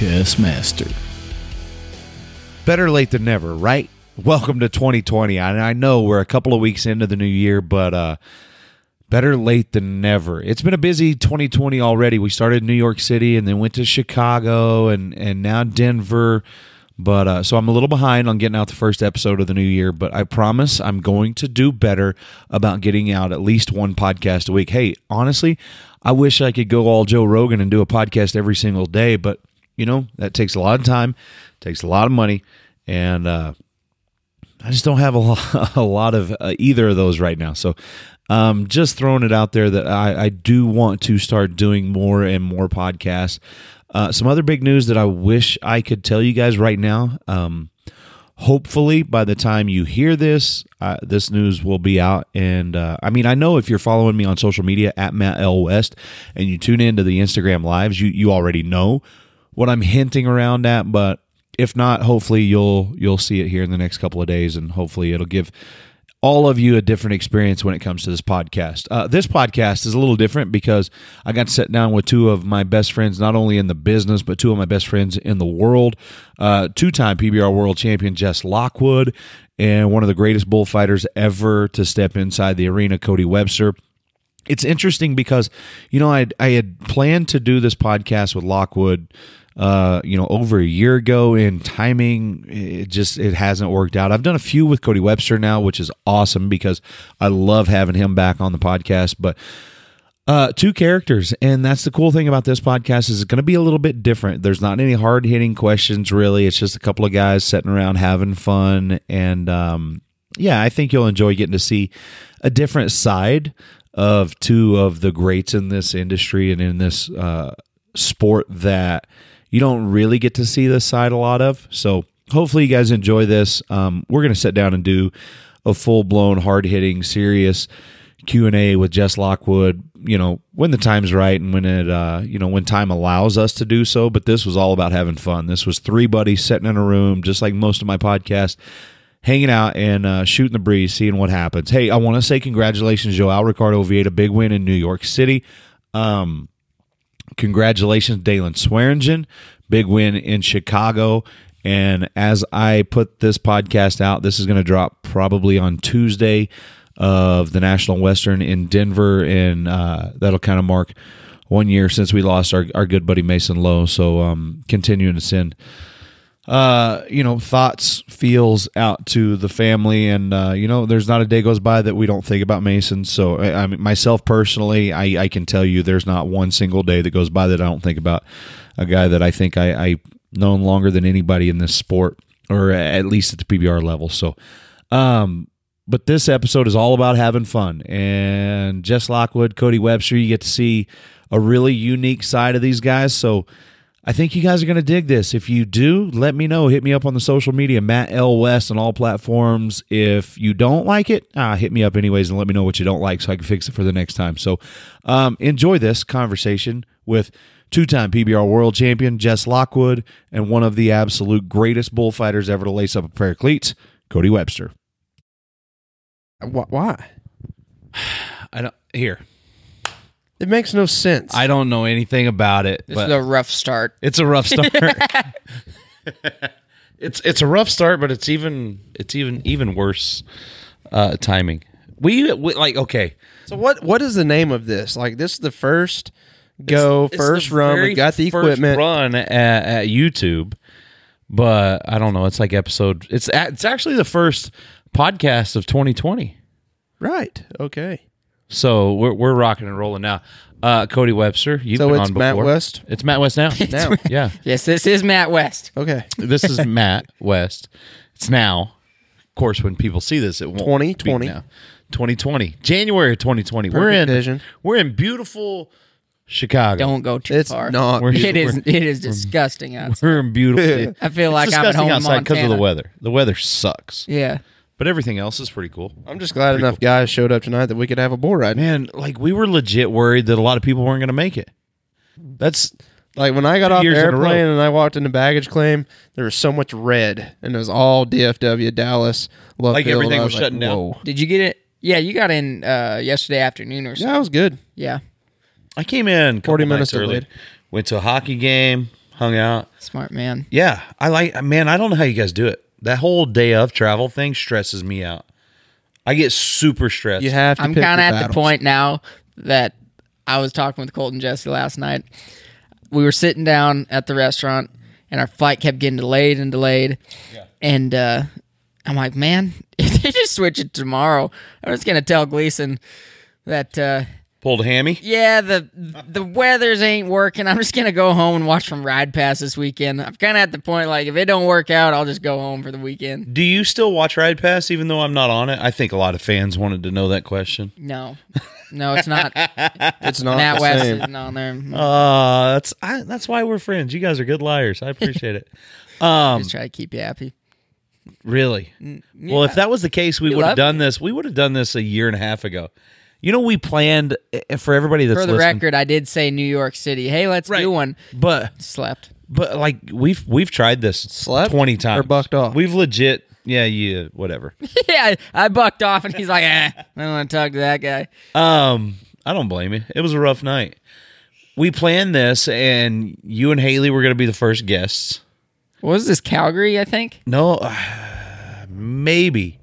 Podcast master. better late than never, right? Welcome to 2020. I, I know we're a couple of weeks into the new year, but uh, better late than never. It's been a busy 2020 already. We started in New York City and then went to Chicago and and now Denver. But uh, so I'm a little behind on getting out the first episode of the new year, but I promise I'm going to do better about getting out at least one podcast a week. Hey, honestly, I wish I could go all Joe Rogan and do a podcast every single day, but you know that takes a lot of time, takes a lot of money, and uh, I just don't have a lot, a lot of uh, either of those right now. So, um, just throwing it out there that I, I do want to start doing more and more podcasts. Uh, some other big news that I wish I could tell you guys right now. Um, hopefully, by the time you hear this, uh, this news will be out. And uh, I mean, I know if you're following me on social media at Matt L West and you tune into the Instagram lives, you you already know what I'm hinting around at. But if not, hopefully you'll you'll see it here in the next couple of days, and hopefully it'll give all of you a different experience when it comes to this podcast. Uh, this podcast is a little different because I got to sit down with two of my best friends, not only in the business, but two of my best friends in the world. Uh, Two time PBR world champion Jess Lockwood, and one of the greatest bullfighters ever to step inside the arena, Cody Webster it's interesting because you know I I had planned to do this podcast with Lockwood uh you know over a year ago and timing it just it hasn't worked out. I've done a few with Cody Webster now which is awesome because I love having him back on the podcast but uh, two characters, and that's the cool thing about this podcast is it's going to be a little bit different. There's not any hard hitting questions really. It's just a couple of guys sitting around having fun, and um, yeah, I think you'll enjoy getting to see a different side of two of the greats in this industry and in this uh, sport that you don't really get to see this side a lot of. So hopefully you guys enjoy this. Um, we're going to sit down and do a full blown, hard hitting, serious Q and A with Jess Lockwood. You know when the time's right and when it, uh, you know, when time allows us to do so. But this was all about having fun. This was three buddies sitting in a room, just like most of my podcasts hanging out and uh, shooting the breeze, seeing what happens. Hey, I want to say congratulations, João Ricardo Vieira, big win in New York City. Um, congratulations, Daylon Swearingen, big win in Chicago. And as I put this podcast out, this is going to drop probably on Tuesday of the National Western in Denver, and uh, that'll kind of mark one year since we lost our, our good buddy Mason Lowe. So um, continuing to send uh, you know, thoughts, feels out to the family, and uh, you know, there's not a day goes by that we don't think about Mason. So, I, I mean, myself personally, I, I can tell you, there's not one single day that goes by that I don't think about a guy that I think I, I known longer than anybody in this sport, or at least at the PBR level. So, um, but this episode is all about having fun. And Jess Lockwood, Cody Webster, you get to see a really unique side of these guys. So I think you guys are going to dig this. If you do, let me know. Hit me up on the social media, Matt L. West on all platforms. If you don't like it, ah, hit me up anyways and let me know what you don't like so I can fix it for the next time. So um, enjoy this conversation with two time PBR world champion Jess Lockwood and one of the absolute greatest bullfighters ever to lace up a pair of cleats, Cody Webster. Wh- Why? I don't here. It makes no sense. I don't know anything about it, This but a rough start. it's a rough start. it's it's a rough start, but it's even it's even even worse uh, timing. We, we like okay. so what? What is the name of this? Like this is the first go, It's- it's first the run. very We got the first equipment. run at, at YouTube, but I don't know. It's like episode. It's a- it's actually the first podcast of 2020. Right. Okay. So we're we're rocking and rolling now. Uh, Cody Webster, you've So been it's on Matt before. West? It's Matt West now. Now. yeah. Yes, this is Matt West. Okay. this is Matt West. It's now. Of course, when people see this, it won't 2020. be now. 2020, January of 2020. we're in. vision. We're in beautiful Chicago. Don't go too far. It's far. not. We're- It is. It is disgusting outside. We're in beautiful. I feel like it's I'm at home in outside because of the Montana. weather. The weather sucks, Yeah. But everything else is pretty cool. I'm just glad enough guys showed up tonight that we could have a bull ride. Man, like we were legit worried that a lot of people weren't going to make it. That's Like when I got off the years in a row. airplane and I walked into baggage claim, there was so much red, and it was all DFW, Dallas, Love Like everything I was like, shutting down? Did you get it? Yeah, you got in uh, yesterday afternoon or something. Yeah, it was good. Yeah. I came in 40 minutes early. delayed. Went to a hockey game, hung out. Smart man. Yeah, I like. Man, I don't know how you guys do it. That whole day of travel thing stresses me out. I get super stressed. You have to. I'm kind of your at the point now that I was talking with Colten Jesse last night. We were sitting down at the restaurant, and our flight kept getting delayed and delayed. Yeah. And uh, I'm like, man, if they just switch it tomorrow, I'm just gonna tell Gleason that. Uh, Pulled a hammy. yeah, the the weathers ain't working. I'm just gonna go home and watch from Ride Pass this weekend. I'm kind of at the point like if it don't work out, I'll just go home for the weekend. Do you still watch Ride Pass even though I'm not on it? I think a lot of fans wanted to know that question. No, no, it's not. It's not Matt West same. isn't on there. Uh, that's I, that's why we're friends. You guys are good liars. I appreciate it. Um, just try to keep you happy. really? Well, if that was the case, we We would have love done this. We would have done this a year and a half ago. You know, we planned eh, for everybody that's For the listening, record, I did say New York City. Hey, let's Right. do one. but Slept. but like we've we've tried this Slept twenty times or times bucked off? We've legit, yeah, yeah, whatever. yeah, I bucked off, and he's like, eh, I don't want to talk to that guy. Um, I don't blame you. It was a rough night. We planned this, and you and Hailey were going to be the first guests. What was this, Calgary, I think? No, maybe,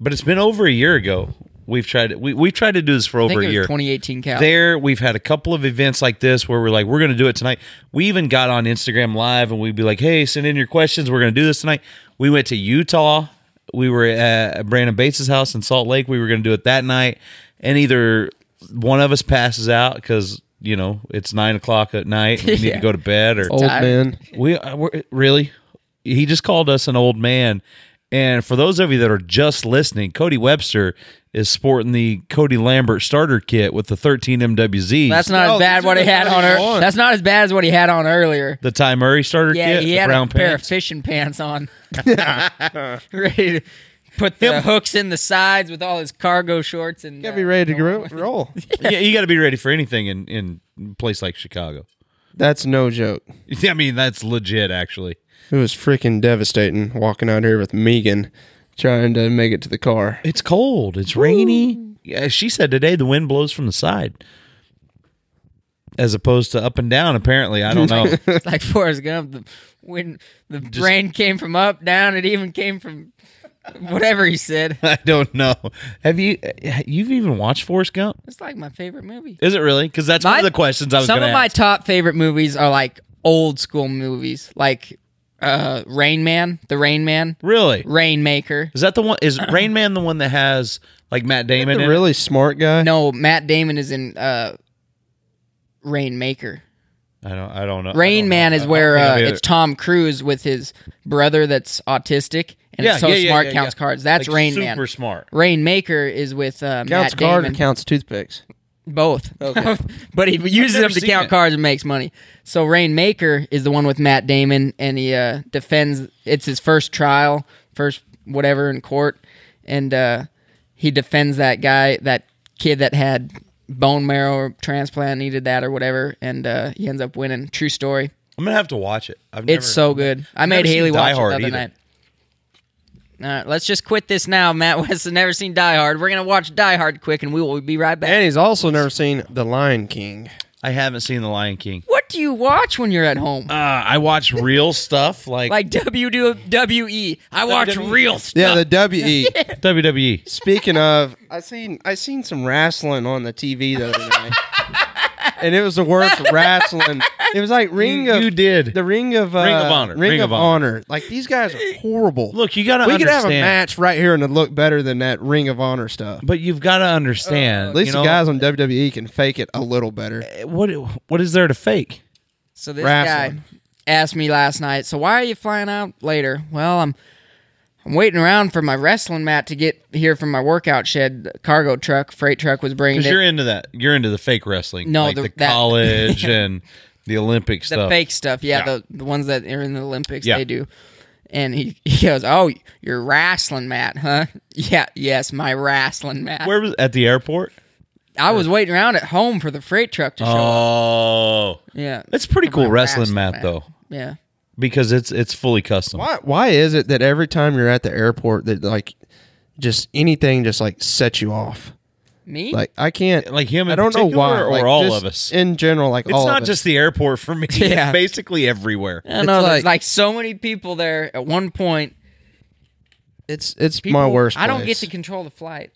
but it's been over a year ago. We've tried. We we've tried to do this for I over think a was year. 2018 Calgary. There, we've had a couple of events like this where we're like, we're going to do it tonight. We even got on Instagram Live and we'd be like, hey, send in your questions. We're going to do this tonight. We went to Utah. We were at Brandon Bates' house in Salt Lake. We were going to do it that night. And either one of us passes out because, you know, it's nine o'clock at night and we need Yeah. to go to bed or Old man. we uh, we're, really. He just called us an old man. And for those of you that are just listening, Cody Webster is sporting the Cody Lambert starter kit with the 13 MWZ. That's not No, as bad these what he had on. ones ear- That's not as bad as what he had on earlier. the Ty Murray starter Yeah, kit. he the had brown a pair of fishing pants on, ready to put the hooks in the sides with all his cargo shorts and. You Gotta uh, be ready to gro- roll. yeah, you got to be ready for anything in in a place like Chicago. That's no joke. I mean, that's legit, actually. It was freaking devastating walking out here with Megan trying to make it to the car. It's cold. It's rainy. Yeah, she said today the wind blows from the side, as opposed to up and down. Apparently, I don't know. It's like Forrest Gump. The when the rain came from up, down, it even came from whatever he said. I don't know. Have you? You've even watched Forrest Gump? It's like my favorite movie. Is it really? Because that's one My- of the questions I was Some of to my top favorite movies are like old school movies, like uh, Rain Man, The Rain Man, really? Rainmaker. Is that the one? Is Rain Man the one that has like Matt Damon? The in it? really smart guy. No, Matt Damon is in uh, Rainmaker. I don't. I don't know. I Rain don't Man know. is I don't where uh, I've either- it's Tom Cruise with his brother that's autistic and Yeah, it's so yeah, yeah, smart yeah, counts yeah. cards. That's Like, Rain super Man. smart. Rainmaker is with uh, Counts Matt card Damon. or counts toothpicks. Both. Okay. but he uses them to count it. cards and makes money. So Rainmaker is the one with Matt Damon, and he uh, defends. It's his first trial, first whatever in court, and uh, he defends that guy, that kid that had bone marrow transplant, needed that or whatever, and uh, he ends up winning. True story. I'm gonna have to watch it. I've It's never- so good. I made Hailey Die watch it the other either. night. All right, let's just quit this now. Matt West has never seen Die Hard. We're gonna watch Die Hard quick, and we will be right back. And he's also never seen The Lion King. I haven't seen The Lion King. what do you watch when you're at home? Uh, I watch real stuff like, like WWE. I watch WWE. real stuff. Yeah, the WE. WWE. Speaking of, I seen I seen some wrestling on the TV the other night, and it was the worst wrestling. It was like Ring You- of you did. the Ring of uh, Ring of Honor. Ring, Ring of, of Honor. Honor. Like these guys are horrible. Look, you gotta we could have a match right here and it look better than that Ring of Honor stuff. But you've got to understand. At least you know, the guys on WWE can fake it a little better. What what is there to fake? So this Wrestling. guy asked me last night. So why are you flying out later? Well, I'm I'm waiting around for my wrestling mat to get here from my workout shed. The cargo truck, freight truck was bringing Because it. you're into that. You're into the fake wrestling. No, like the- the, that- college and the Olympic the stuff. fake stuff. Yeah, Yeah. the the ones that are in the Olympics. Yeah. They do. And he, he goes, "Oh, your wrestling mat, huh? Yeah, yes, my wrestling mat. Where was at the airport? I was waiting around at home for the freight truck to show up. Oh, Yeah, it's pretty cool my wrestling mat though, Yeah, because it's it's fully custom. Why? Why is it that every time you're at the airport that like just anything just like sets you off? Me? Like I can't. Like him in I don't know why. or like, all of us? in general. Like It's all not of us. just the airport for me. Yeah. It's basically everywhere. I don't know. It's there's like- like so many people there at one point. It's it's People, my worst. I don't get to control the flight.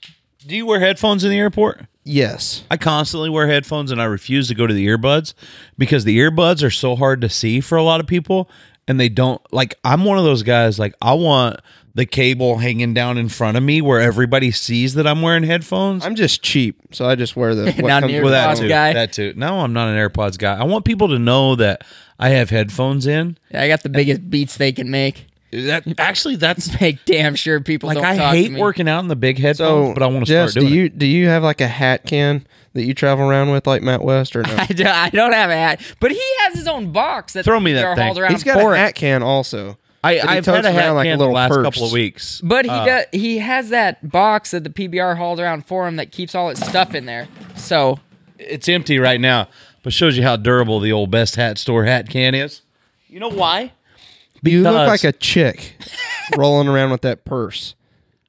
Do you wear headphones in the airport? Yes. I constantly wear headphones and I refuse to go to the earbuds because the earbuds are so hard to see for a lot of people and they don't like I'm one of those guys like I want the cable hanging down in front of me where everybody sees that I'm wearing headphones. I'm just cheap, so I just wear the. what Not comes near with well, that AirPods too. guy. That too. No, I'm not an AirPods guy. I want people to know that I have headphones in. Yeah, I got the biggest beats they can make. That actually that's Make damn sure people like don't I talk hate to me. working out in the big headphones, So, but I want to Jess, start doing do it. you do you have like a hat can that you travel around with, like Matt West, or no? I, do, I don't have a hat, but he has his own box that Throw me that are thing. hauled around He's got for a it. hat can also. I, that he I've totes had a hat around like a can the last purse. couple of weeks. But he Uh, does, he has that box that the PBR hauled around for him that keeps all its stuff in there. So it's empty right now, but shows you how durable the old best hat store hat can is. You know why? You look like a chick rolling around with that purse.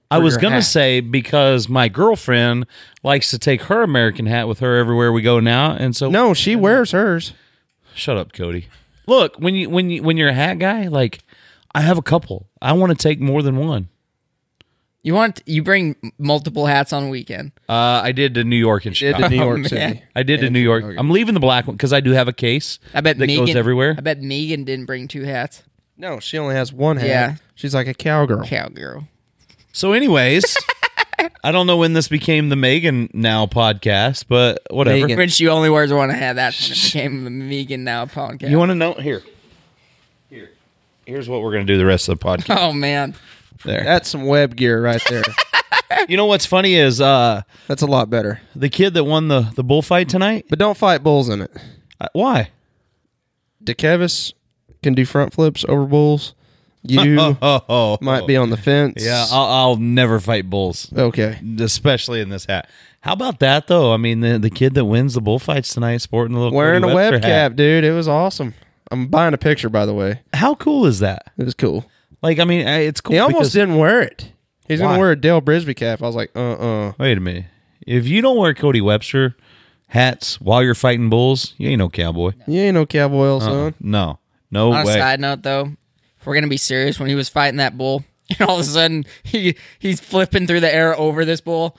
I was gonna hat. say because my girlfriend likes to take her American hat with her everywhere we go now, and so No, she wears hers. shut up, Cody. Look, when you when you when you're a hat guy, like I have a couple. I want to take more than one. you want you bring multiple hats on weekend. Uh, I did to New York and Did to New York man. City. I did to New York. Chicago. I'm leaving the black one because I do have a case. I bet that Megan goes everywhere. I bet Megan didn't bring two hats. No, she only has one hat. Yeah. She's like a cowgirl. Cowgirl. So, anyways, I don't know when this became the Megan Now podcast, but whatever. Megan. When she only wears one hat, that became the Megan now podcast. You want to know? Here, here, here's what we're gonna do the rest of the podcast. Oh man, There. That's some web gear right there. you know what's funny is uh, That's a lot better. the kid that won the the bullfight tonight. But don't fight bulls in it. Uh, why? DeKevis can do front flips over bulls. You Oh, oh, might be on the fence. Yeah, I'll, I'll never fight bulls, okay. especially in this hat. How about that though? I mean, the the kid that wins the bullfights tonight, sporting the little Wearing a Cody web Webster cap, hat. dude. It was awesome. I'm buying a picture, by the way. How cool is that? It was cool. Like, I mean, it's cool. He almost because- didn't wear it. He's Why? gonna wear a Dale Brisby cap. I was like, uh, uh Wait a minute. If you don't wear Cody Webster hats while you're fighting bulls, you ain't no cowboy. You ain't no cowboy, Uh-uh. son. No, no on a way. side note though, if we're gonna be serious, when he was fighting that bull, and all of a sudden he he's flipping through the air over this bull.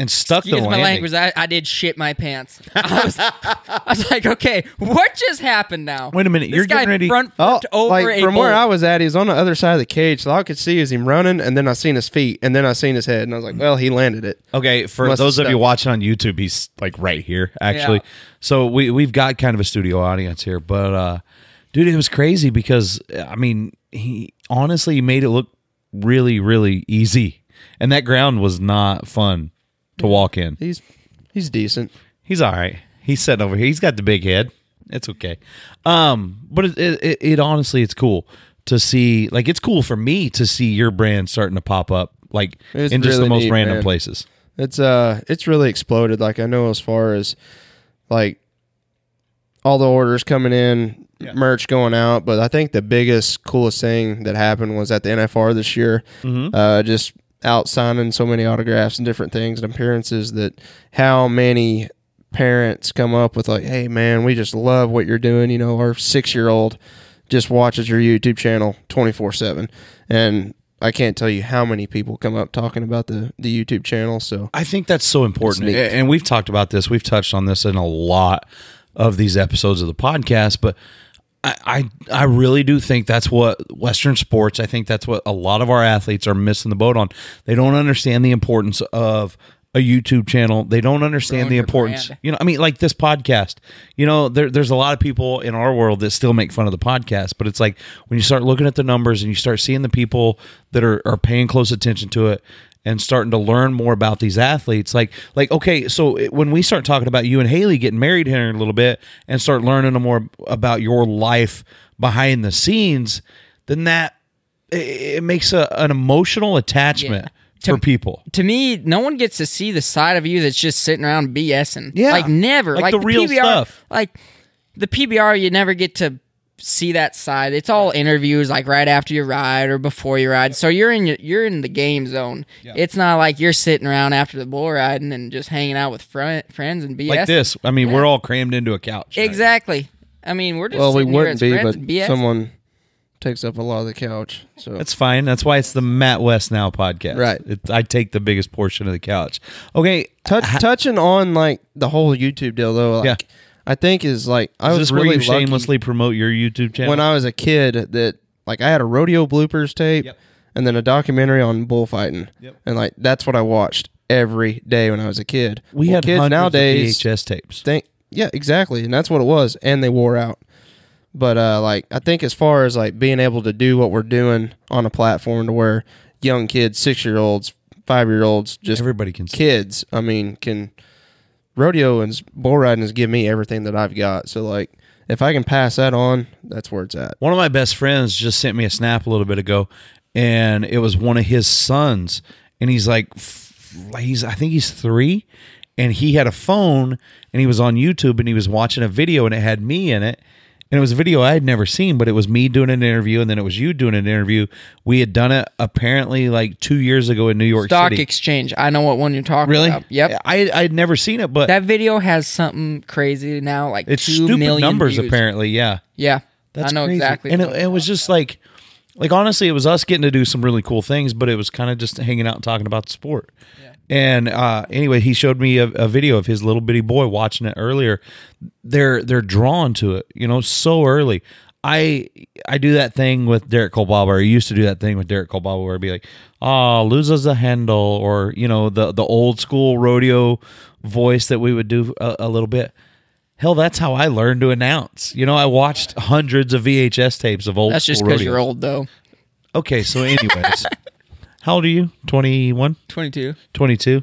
And stuck Excuse the my landing. language. I, I did shit my pants. I was, I was like, okay, what just happened now? Wait a minute, This you're guy getting ready- Front Oh, flipped over like a from bull. where I was at, he was on the other side of the cage. So all I could see is him running, and then I seen his feet, and then I seen his head, and I was like, well, he landed it. Okay, for Must have those of you stuck. watching on YouTube, he's like right here, actually. Yeah. So we we've got kind of a studio audience here, but uh dude, it was crazy because I mean, he honestly he made it look really, really easy. And that ground was not fun to walk in. He's he's decent. He's all right. He's sitting over here. He's got the big head. It's okay. Um, but it, it, it, honestly, it's cool to see. Like, it's cool for me to see your brand starting to pop up, like It's in just the most neat, random man. places. It's uh it's really exploded. Like I know as far as like all the orders coming in, merch going out, but I think the biggest coolest thing that happened was at the NFR this year. Mm-hmm. Uh just out signing so many autographs and different things and appearances that how many parents come up with like, "Hey man, we just love what you're doing." You know, our 6-year-old just watches your YouTube channel 24/7 and I can't tell you how many people come up talking about the the YouTube channel. So I think that's so important. And we've talked about this. We've touched on this in a lot of these episodes of the podcast, but I, I I really do think that's what Western sports, I think that's what a lot of our athletes are missing the boat on. They don't understand the importance of a YouTube channel. They don't understand the importance. brand. You know, I mean, like this podcast. You know, there, there's a lot of people in our world that still make fun of the podcast, but it's like when you start looking at the numbers and you start seeing the people that are, are paying close attention to it and starting to learn more about these athletes, like like okay, so when we start talking about you and Hailey getting married here in a little bit and start learning more about your life behind the scenes, then that it, makes a, an emotional attachment Yeah. for people. to me, no one gets to see the side of you that's just sitting around BSing. Yeah. like never, Like like, the real PBR, stuff. Like the PBR, you never get to see that side. It's all interviews like right after your ride or before your ride. So you're in your, you're in the game zone. It's not like you're sitting around after the bull riding and just hanging out with fri friends and BS. Like this. I mean, we're all crammed into a couch. right? Exactly. I mean, we're just Well, we sitting here wouldn't as be, but and BS. someone takes up a lot of the couch. So That's fine. That's why it's the Matt West Now podcast. Right. It, I take the biggest portion of the couch. Okay. Touch, touching on like the whole YouTube deal though, like, Yeah. I think is like I Is was really where shamelessly promote your YouTube channel? when I was a kid that like I had a rodeo bloopers tape Yep. and then a documentary on bullfighting, Yep. and like that's what I watched every day when I was a kid. we Well, had kids nowadays VHS tapes. think yeah exactly and that's what it was and they wore out but uh like i think as far as like being able to do what we're doing on a platform to where young kids six year olds five year olds just Everybody can kids i mean can rodeo and bull riding has given me everything that i've got so like if i can pass that on that's where it's at One of my best friends just sent me a snap a little bit ago, and it was one of his sons, and he's like, he's I think he's three, and he had a phone, and he was on YouTube, and he was watching a video, and it had me in it. And it was a video I had never seen, but it was me doing an interview, and then it was you doing an interview. We had done it apparently like two years ago in New York Stock City. exchange. I know what one you're talking really? about. Yep. I I'd never seen it, but That video has something crazy now, like it's two stupid million numbers views. apparently. Yeah. Yeah, That's I know crazy. exactly. And it, it was just like, like honestly, it was us getting to do some really cool things, but it was kind of just hanging out and talking about the sport. And uh, anyway, he showed me a, a video of his little bitty boy watching it earlier. They're they're drawn to it, you know, so early. I I do that thing with Derek Kolbaba. Or I used to do that thing with Derek Kolbaba where I'd be like, "Oh, loses a handle," or you know, the the old school rodeo voice that we would do a, a little bit. Hell, that's how I learned to announce. You know, I watched hundreds of VHS tapes of old. That's just because you're old, though. Okay, so anyways, how old are you? 21, 22. 22?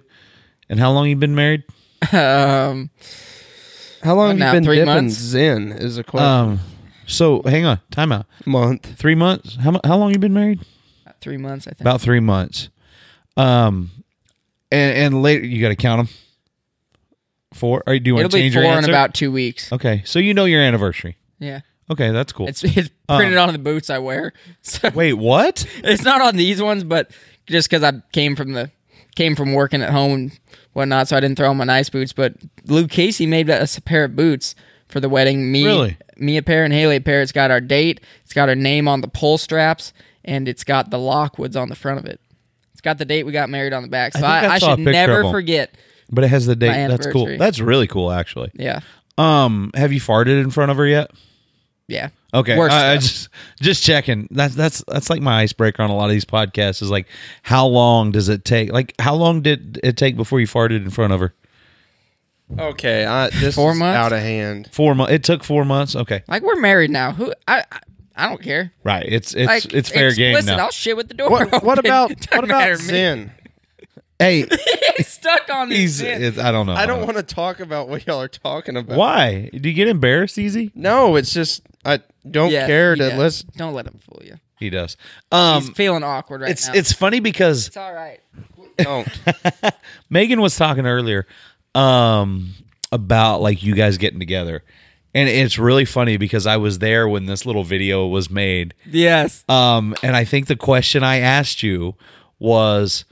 And how long you been married? Um, how long What have now, you been three dipping months? zen is a question Um, so hang on, time out. month Three months. How mu- how long you been married? about three months, I think. About three months. Um, and and later you got to count them. Four. Or do you want It'll to be change four your in answer? about two weeks. Okay, so you know your anniversary. Yeah, Okay, that's cool. it's it's printed on the boots I wear. So Wait, what? it's not on these ones, but just because I came from the came from working at home and whatnot, so I didn't throw on my nice boots. But Luke Casey made us a pair of boots for the wedding. Me, Really? me a pair and Haley a pair. It's got our date. It's got our name on the pull straps, and it's got the Lockwoods on the front of it. It's got the date we got married on the back. So I I, I I, saw a should picture of never 'em. forget. But it has the date. That's cool. anniversary. That's really cool, actually. Yeah, Um, have you farted in front of her yet? Yeah. Okay, Worst I, I just just checking. That's that's that's like my icebreaker on a lot of these podcasts. Is like, how long does it take? Like, how long did it take before you farted in front of her? okay I, this Four is months? out of hand Four months. It took four months. Okay, Like we're married now. Who I I, I don't care. right. It's it's Like it's fair game explicit, now. I'll shit with the door. what, what open. about Doesn't what about matter to me. zen hey, He's stuck on this. he's. shit. It's, I don't know. I don't want to talk about what y'all are talking about. Why? Do you get embarrassed easy? No, it's just I don't Yeah, care to does. listen. Don't let him fool you. He does. Um, He's feeling awkward right it's now. it's funny because it's all right. Don't. Megan was talking earlier um, about like you guys getting together, and it's really funny because I was there when this little video was made. Yes. Um, and I think the question I asked you was,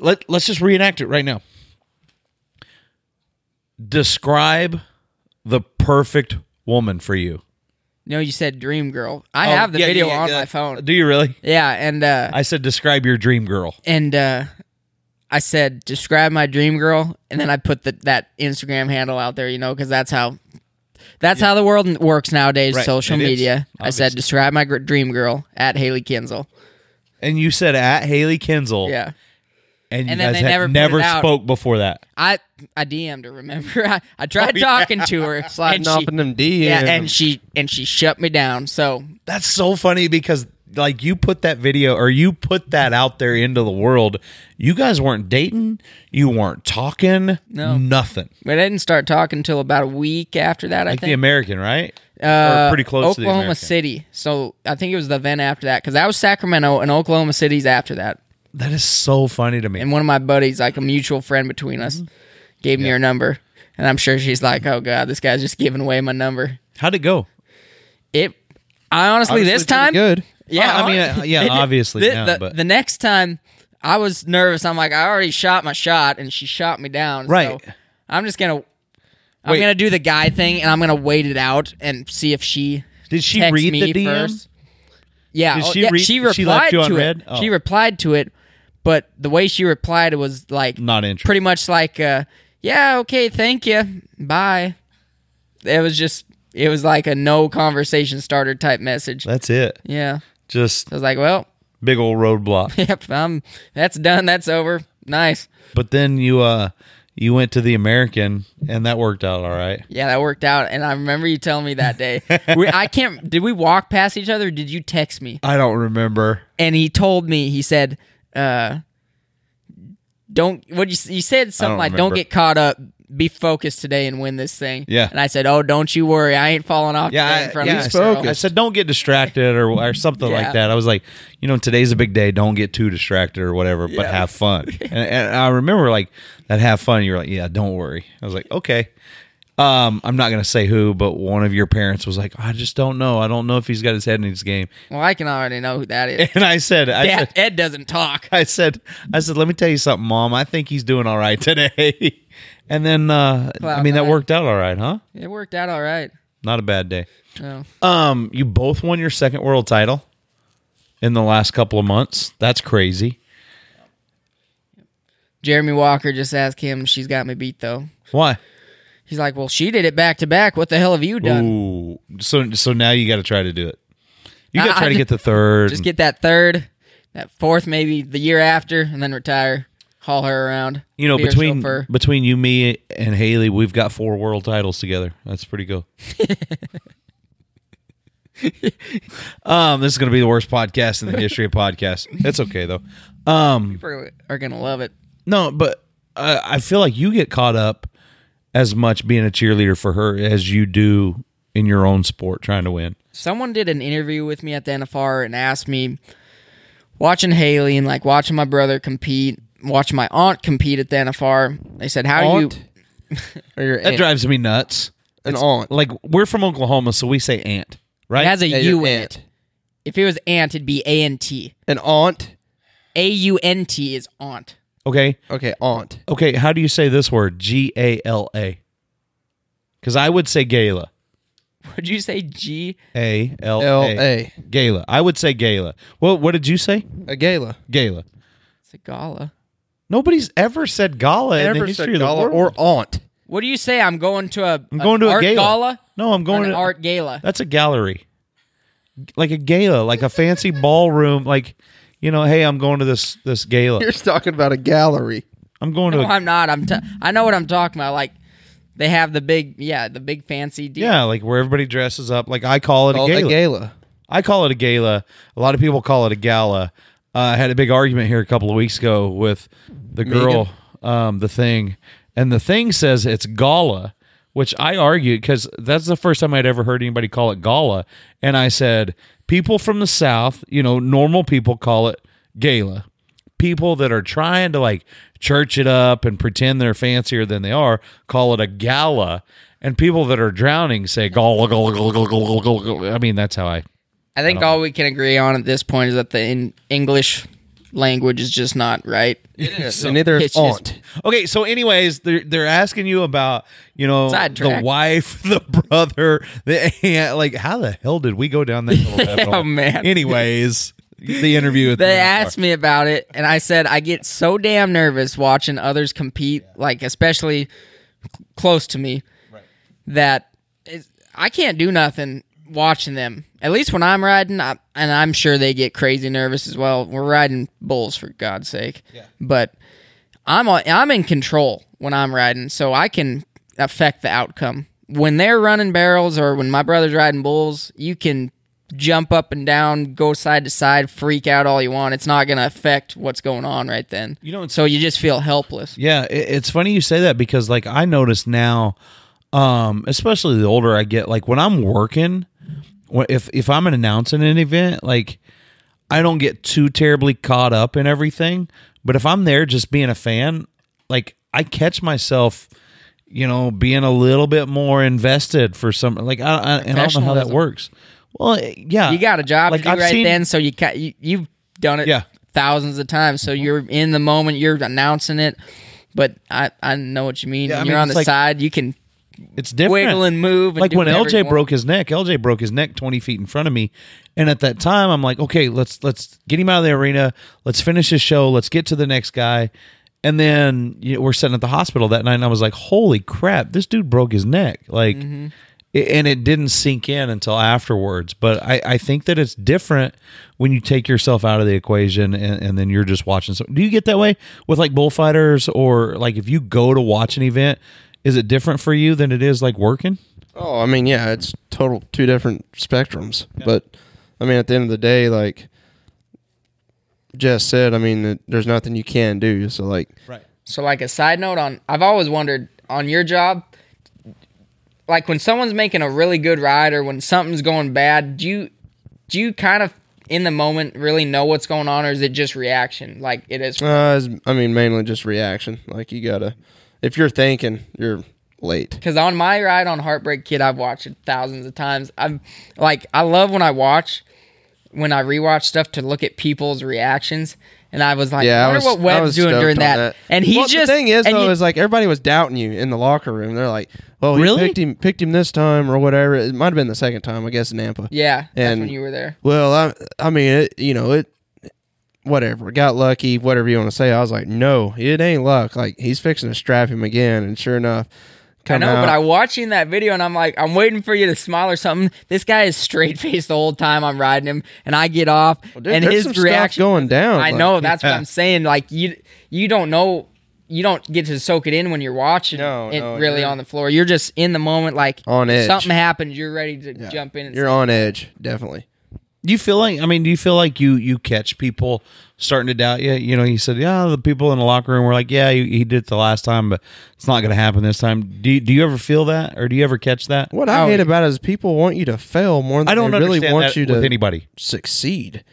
let let's just reenact it right now. Describe the perfect woman for you. No, you said dream girl. I Oh, have the yeah, video yeah, on yeah. my phone. Do you really? Yeah, and uh I said describe your dream girl. and uh I said describe my dream girl and then I put the, that Instagram handle out there, you know, cuz that's how that's how the world works nowadays, Right, social it is, media. I said describe my gr- dream girl at Hailey Kinsel. And you said at Hailey Kinsel. Yeah. And And then they never never spoke before that. I I DM'd her, remember? I, I tried Oh, yeah. talking to her Sliding and off she, in them DMs. yeah, and she and she shut me down. So That's so funny because like you put that video or you put that out there into the world. You guys weren't dating. You weren't talking. No. Nothing. we didn't start talking until about a week after that. I Like think the American, right? uh, or pretty close to the Oklahoma American. City. So I think it was the event after that because that was Sacramento and Oklahoma City's after that. That is so funny to me. And one of my buddies, like a mutual friend between us, Mm-hmm. gave me her number, and I'm sure she's like, "Oh God, this guy's just giving away my number." How'd it go? It I honestly Obviously this pretty time, good. yeah, Well, I mean, uh, yeah, obviously the, now, the, but- the next time I was nervous. I'm like, I already shot my shot, and she shot me down. Right. So I'm just gonna. I'm Wait. gonna do the guy thing, and I'm gonna wait it out and see if she Did she texts read me the DM? first. Yeah, Did oh, she yeah, read- she she replied left you to unread? it. Oh. She replied to it, but the way she replied was like Not interested. pretty much like, uh, "Yeah, okay, thank you, bye." It was just, it was like a no conversation starter type message. That's it. Yeah, Just I was like, "Well, big old roadblock. yep, um, that's done. That's over. Nice. but then you uh you went to the American and that worked out all right. Yeah, that worked out." And I remember you telling me that day. we, I can't. Did we walk past each other? or Did you text me? I don't remember. and he told me he said uh don't what you you said something don't like remember. don't get caught up be focused today and win this thing Yeah. and i said oh don't you worry i ain't falling off Yeah, today I, in front yeah, of I this said. I said don't get distracted or, or something Yeah. like that. I was like, you know, today's a big day. Don't get too distracted or whatever, but Yeah. have fun. and, and I remember like that have fun. You were like, yeah, don't worry. I was like, okay. Um, I'm not gonna say who, but one of your parents was like, I just don't know. I don't know if he's got his head in his game. well i can already know who that is And I said, I Dad, said, ed doesn't talk I said, I said, let me tell you something, Mom. I think he's doing all right today. and then, uh, I mean, that worked out all right, huh? it worked out all right Not a bad day. no. Um, you both won your second world title in the last couple of months. That's crazy. jeremy walker just asked him she's got me beat though Why? He's like well she did it back to back what the hell have you done Ooh, so so now you got to try to do it. You got to try to get the third. just get that third that fourth maybe the year after and then retire haul her around you know be between between you, me, and Hailey, we've got four world titles together. That's pretty cool. um, this is going to be the worst podcast in the history of podcasts. It's okay though. Um, People are gonna love it No, but I, I feel like you get caught up as much being a cheerleader for her as you do in your own sport trying to win. someone did an interview with me at the NFR and asked me, watching Hailey and like watching my brother compete, watching my aunt compete at the NFR. They said, "How Aunt you?" or your That aunt? drives me nuts. an aunt. Like we're from Oklahoma, so we say aunt, right? It has a Yeah, U in aunt. it. If it was aunt, it'd be A N T. An aunt. A U N T is aunt. Okay, Okay, aunt. okay. How do you say this word? G A L A. Because I would say gala. Would you say G? A L L A. A. Gala. I would say gala. Well, what did you say? A gala. Gala. It's a gala. Nobody's ever said gala in the Never history said of the gala world. or aunt. What do you say? I'm going to a. I'm going to a art gala. gala. No, I'm going an to art gala. That's a gallery. Like a gala, like a fancy ballroom, like you know, hey, I'm going to this this gala. You're talking about a gallery. I'm going to No, a, I'm not. I'm. T- I know what I'm talking about. Like, they have the big, yeah, the big fancy deal. yeah, like where everybody dresses up. Like I call it a Called gala. a gala. I call it a gala. A lot of people call it a gala. Uh, I had a big argument here a couple of weeks ago with the girl, um, the thing, and the thing says it's gala, which I argued because that's the first time I'd ever heard anybody call it gala, and I said people from the South, you know, normal people call it gala. People that are trying to like church it up and pretend they're fancier than they are call it a gala, and people that are drowning say gala gala gala gala gala. gala. I mean, that's how I I think all we can agree on at this point is that the in- English language is just not right. and neither it's is aunt. Okay, so anyways, they're they're asking you about you know the wife, the brother, the aunt. Like, how the hell did we go down that little? Oh, man. Anyways, the interview. With They the asked me about it, and I said I get so damn nervous watching others compete, like especially c- close to me, that it's, I can't do nothing watching them. At least when I'm riding, I, and I'm sure they get crazy nervous as well. We're riding bulls for God's sake, but I'm I'm in control when I'm riding, so I can affect the outcome. When they're running barrels or when my brother's riding bulls, you can jump up and down, go side to side, freak out all you want. It's not going to affect what's going on right then. You know, so you just feel helpless. Yeah, it's funny you say that because like I notice now, um, especially the older I get, like when I'm working, if if I'm announcing an event, like I don't get too terribly caught up in everything. But if I'm there just being a fan, like I catch myself, you know, being a little bit more invested for some. Like I, I and I don't know how that works. Well, yeah, You got a job Like, to do I've right seen- then, so you, ca- you you've done it Yeah. thousands of times. So you're in the moment, you're announcing it. But I, I know what you mean. Yeah, I mean, you're on the like- side, you can It's different. wiggle and move. And like when LJ broke his neck, LJ broke his neck 20 feet in front of me. And at that time, I'm like, okay, let's let's get him out of the arena. Let's finish his show. Let's get to the next guy. And then you know, we're sitting at the hospital that night, and I was like, holy crap, this dude broke his neck. Like, Mm-hmm. it- and it didn't sink in until afterwards. But I, I think that it's different when you take yourself out of the equation and, and then you're just watching. So, do you get that way with like bullfighters or like if you go to watch an event? Is it different for you than it is like working? Oh, I mean, yeah, it's total two different spectrums. But I mean, at the end of the day, like Jess said, I mean, there's nothing you can do. So like, Right. So, like a side note on, I've always wondered on your job, like when someone's making a really good ride or when something's going bad, do you do you kind of in the moment really know what's going on, or is it just reaction? Like it is. uh, it's- I mean, mainly just reaction. Like you gotta, if you're thinking, you're late. Because on my ride on Heartbreak Kid, I've watched it thousands of times. I'm like, I love when I watch, when I rewatch stuff to look at people's reactions. And I was like, Yeah, I I wonder was, what Webb's doing during on that. And he well, just the thing is though you- is like everybody was doubting you in the locker room. They're like, "Well, he Really? picked him, picked him this time or whatever." It might have been the second time, I guess, in Nampa. yeah, that's and- when you were there. Well, I, I mean, it, you know, it, whatever. Got lucky, whatever you want to say. I was like, no, it ain't luck. Like he's fixing to strap him again, and sure enough, I know, out. but I watching that video and I'm like, I'm waiting for you to smile or something. This guy is straight faced the whole time I'm riding him, and I get off, Dude, and his reaction. going down. I like- know that's what I'm saying. Like you, you don't know, you don't get to soak it in when you're watching No, it no, really on the floor. You're just in the moment, like On edge. Something happens, you're ready to Yeah. jump in. And You're on edge, definitely. Do you feel like I mean, do you feel like you you catch people starting to doubt you? You know, he said, yeah, the people in the locker room were like, yeah, he, he did it the last time, but it's not going to happen this time. Do you, do you ever feel that, or do you ever catch that? What I Oh, hate about it is people want you to fail more than I don't they really want that you with to anybody. succeed.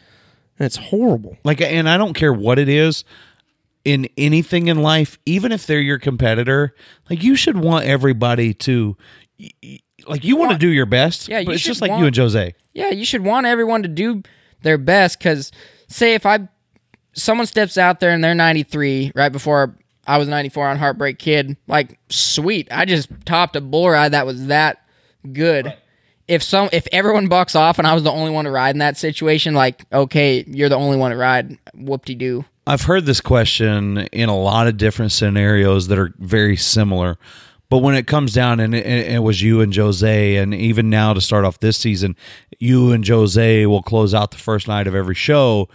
And it's horrible. Like, and I don't care what it is in anything in life, even if they're your competitor. Like, you should want everybody to. Like you want to do your best, Yeah, but it's just like want- you and Jose. Yeah, you should want everyone to do their best because, say, if I someone steps out there and they're 93 right before I was 94 on Heartbreak Kid, like sweet, I just topped a bull ride that was that good. If some, if everyone bucks off and I was the only one to ride in that situation, like okay, you're the only one to ride, whoop de doo. I've heard this question in a lot of different scenarios that are very similar. But when it comes down, and it, and it was you and Jose, and even now to start off this season, you and Jose will close out the first night of every show.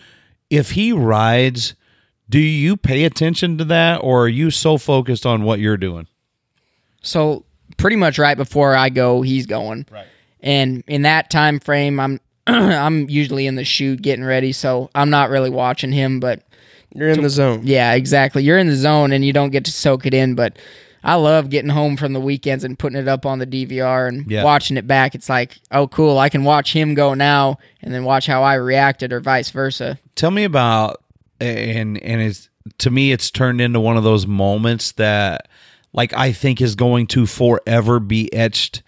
If he rides, do you pay attention to that, or are you so focused on what you're doing? So pretty much right before I go, he's going. Right. And in that time frame, I'm I'm usually in the shoot getting ready, so I'm not really watching him, but You're in the zone. Yeah, exactly. You're in the zone and you don't get to soak it in, but I love getting home from the weekends and putting it up on the DVR and Yeah. watching it back. It's like, oh, cool. I can watch him go now and then watch how I reacted or vice versa. tell me about and and it's to me it's turned into one of those moments that like I think is going to forever be etched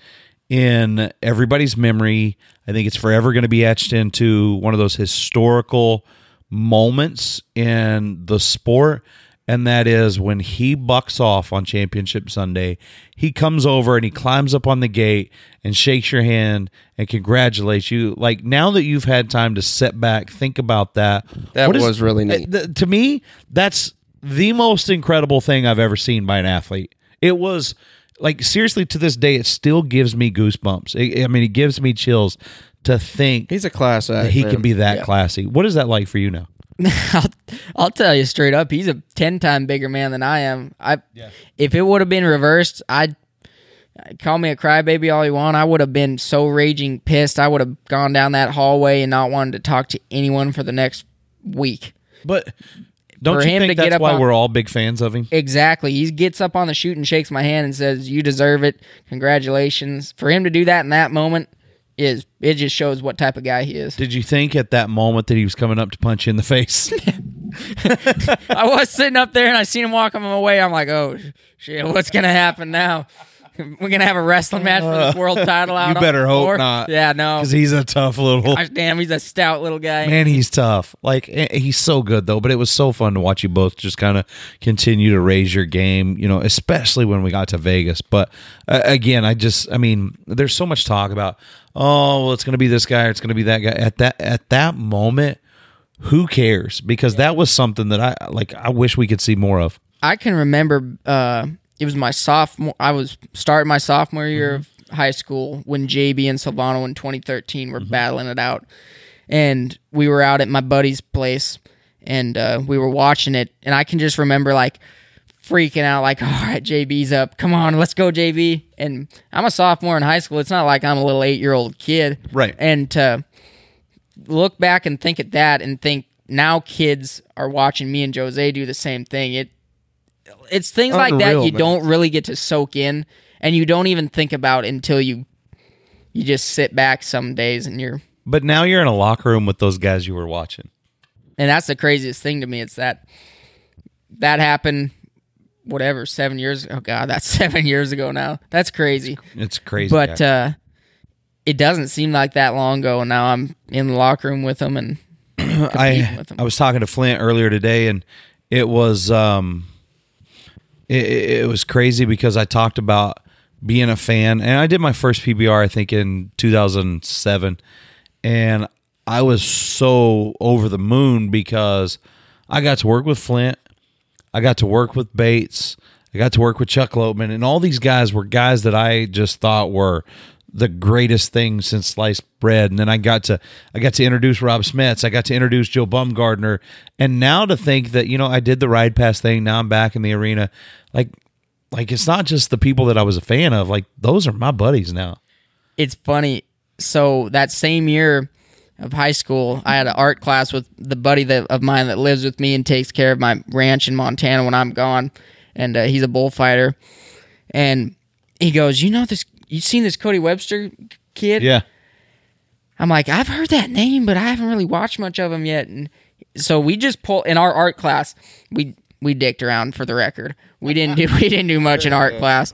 in everybody's memory. I think it's forever going to be etched into one of those historical moments in the sport and that is when he bucks off on championship Sunday. He comes over and he climbs up on the gate and shakes your hand and congratulates you. Like now that you've had time to sit back, think about that. That is- was really neat. th- to me, that's the most incredible thing I've ever seen by an athlete. It was like seriously to this day, it still gives me goosebumps. It- I mean, it gives me chills to think He's a class act. he man. can be that classy. What is that like for you now? I'll, I'll tell you straight up, he's a 10 time bigger man than I am. I If it would have been reversed, I'd call me a crybaby all you want. I would have been so raging pissed. I would have gone down that hallway and not wanted to talk to anyone for the next week. But don't For you him think to get that's up why on- we're all big fans of him? Exactly. He gets up on the shoot and shakes my hand and says, "You deserve it. Congratulations." For him to do that in that moment is it just shows what type of guy he is. Did you think at that moment that he was coming up to punch you in the face? I was sitting up there and I seen him walking my way. I'm like, "Oh shit, what's gonna happen now?" We're gonna have a wrestling match for this world title out. You on better the hope floor. not. Yeah, no. because he's a tough little Gosh damn, he's a stout little guy. man. He's tough. Like eh, he's so good though. But it was so fun to watch you both just kind of continue to raise your game. You know, especially when we got to Vegas. But uh, again, I just, I mean, there's so much talk about. Oh, well, it's going to be this guy or it's going to be that guy. At that at that moment, who cares? Because that was something that I like. I wish we could see more of. I can remember uh, it was my sophomore. I was starting my sophomore year of high school when JB and Silvano in 2013 were battling it out, and we were out at my buddy's place, and uh, we were watching it, and I can just remember like freaking out, like, "All right, JB's up, come on, let's go, JB." And I'm a sophomore in high school. It's not like I'm a little eight year old kid, Right. And to look back and think at that, and think now kids are watching me and Jose do the same thing. It it's things like that you man. don't really get to soak in and you don't even think about until you you just sit back some days and you're But now you're in a locker room with those guys you were watching. and that's the craziest thing to me it's that that happened whatever 7 years oh god that's 7 years ago now that's crazy It's crazy. but guy. uh it doesn't seem like that long ago and now I'm in the locker room with them and I with them. I was talking to Flint earlier today, and it was um, it it was crazy because I talked about being a fan, and I did my first PBR I think in 2007, and I was so over the moon because I got to work with Flint, I got to work with Bates, I got to work with Chuck Lotman, and all these guys were guys that I just thought were the greatest thing since sliced bread. And then I got to I got to introduce Rob Smets, I got to introduce Joe Baumgartner, and now to think that you know I did the ride pass thing. Now I'm back in the arena, like like it's not just the people that I was a fan of. Like those are my buddies now. it's funny. So that same year of high school, I had an art class with the buddy that, of mine that lives with me and takes care of my ranch in Montana when I'm gone, and uh, he's a bullfighter. And he goes, "You know this? You seen this Cody Webster kid?" Yeah, I'm like, I've heard that name, but I haven't really watched much of him yet. And so we just pull in our art class. We we dicked around for the record. We didn't do we didn't do much in art class.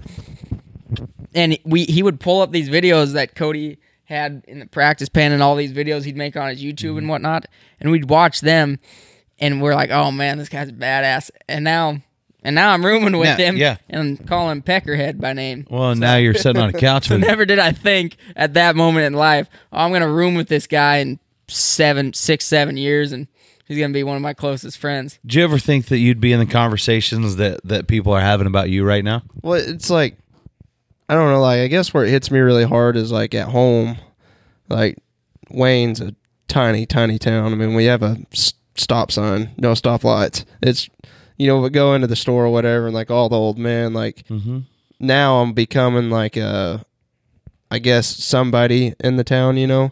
And we he would pull up these videos that Cody had in the practice pen and all these videos he'd make on his YouTube Mm-hmm. and whatnot. And we'd watch them, and we're like, oh man, this guy's badass. And now. And now I'm rooming with Yeah, him yeah. and call him Peckerhead by name. well now you're sitting on a couch So never did I think at that moment in life, oh, I'm gonna room with this guy in seven, six, seven years, and he's gonna be one of my closest friends. Do you ever think that you'd be in the conversations that that people are having about you right now? Well, it's like I don't know. Like I guess where it hits me really hard is like at home. Like Wayne's a tiny, tiny town. I mean, we have a stop sign, no stoplights. It's you know, we go into the store or whatever, and like all the old men. Like mm-hmm. now, I'm becoming like a, I guess somebody in the town. You know,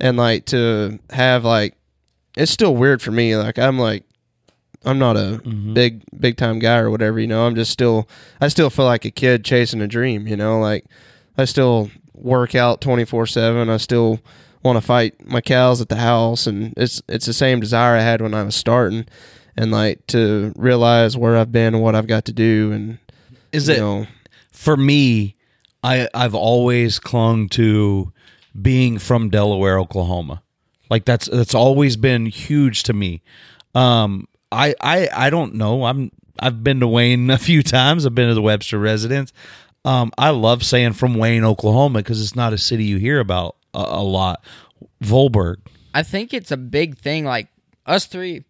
and like to have like, it's still weird for me. Like I'm like I'm not a big big time guy or whatever, you know. I'm just still I still feel like a kid chasing a dream, you know. Like I still work out 24/7. I still want to fight my cows at the house and it's it's the same desire I had when I was starting and like to realize where I've been and what I've got to do and Is you it know for me, I I've always clung to being from Delaware, Oklahoma. Like that's that's always been huge to me. Um, I I I don't know. I'm I've been to Wayne a few times. I've been to the Webster residence. Um, I love saying from Wayne, Oklahoma, because it's not a city you hear about a, a lot. Volborg, I think it's a big thing. Like us three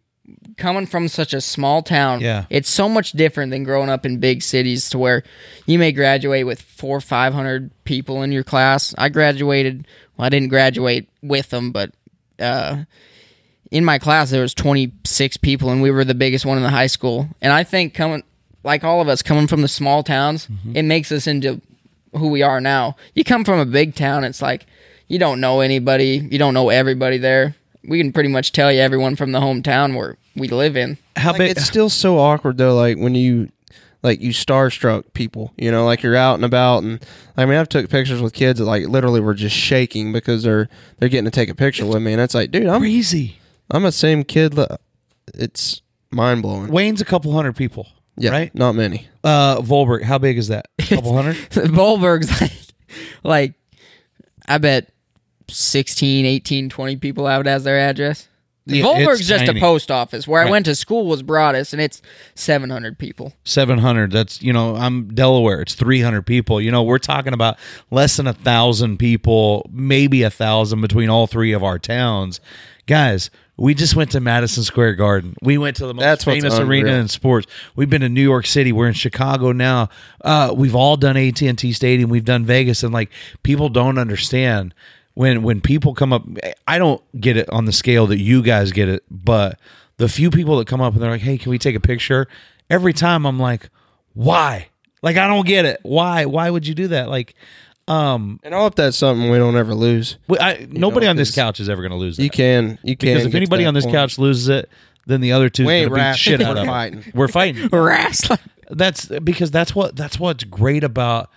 coming from such a small town, Yeah. it's so much different than growing up in big cities to where you may graduate with four or five hundred people in your class. I graduated. Well, I didn't graduate with them, but uh, in my class there was 26 people and we were the biggest one in the high school and i think coming like all of us coming from the small towns mm-hmm. it makes us into who we are now you come from a big town it's like you don't know anybody you don't know everybody there we can pretty much tell you everyone from the hometown where we live in how like, big? it's still so awkward though like when you like you starstruck people you know like you're out and about and i mean i've took pictures with kids that like literally were just shaking because they're they're getting to take a picture with me and it's like dude i'm crazy. I'm the same kid it's mind-blowing Wayne's a couple hundred people. Yeah, Right? not many. Uh, Volborg, how big is that? A couple hundred? Volborg's like, like, I bet 16, 18, 20 people have it as their address. Yeah, Volborg's just tiny. a post office. Where Right. I went to school was Broadus, and it's 700 people. 700 that's you know i'm delaware it's 300 people you know we're talking about less than a thousand people maybe a thousand between all three of our towns guys we just went to madison square garden. We went to the most That's famous arena in sports. We've been to new york city. We're in chicago now. Uh, we've all done at&t stadium. We've done vegas and like people don't understand when when people come up. I don't get it on the scale that you guys get it but the few people that come up and they're like hey can we take a picture? Every time i'm like why? Like i don't get it. Why? Why would you do that? Like um And I hope that's something we don't ever lose. we- I, nobody know, on this couch is ever going to lose that. You can, you can. because if anybody on this point. couch loses it then the other two we ain't be shit out We're of it. fighting. we're fighting Wrestling. that's because that's what that's what's great about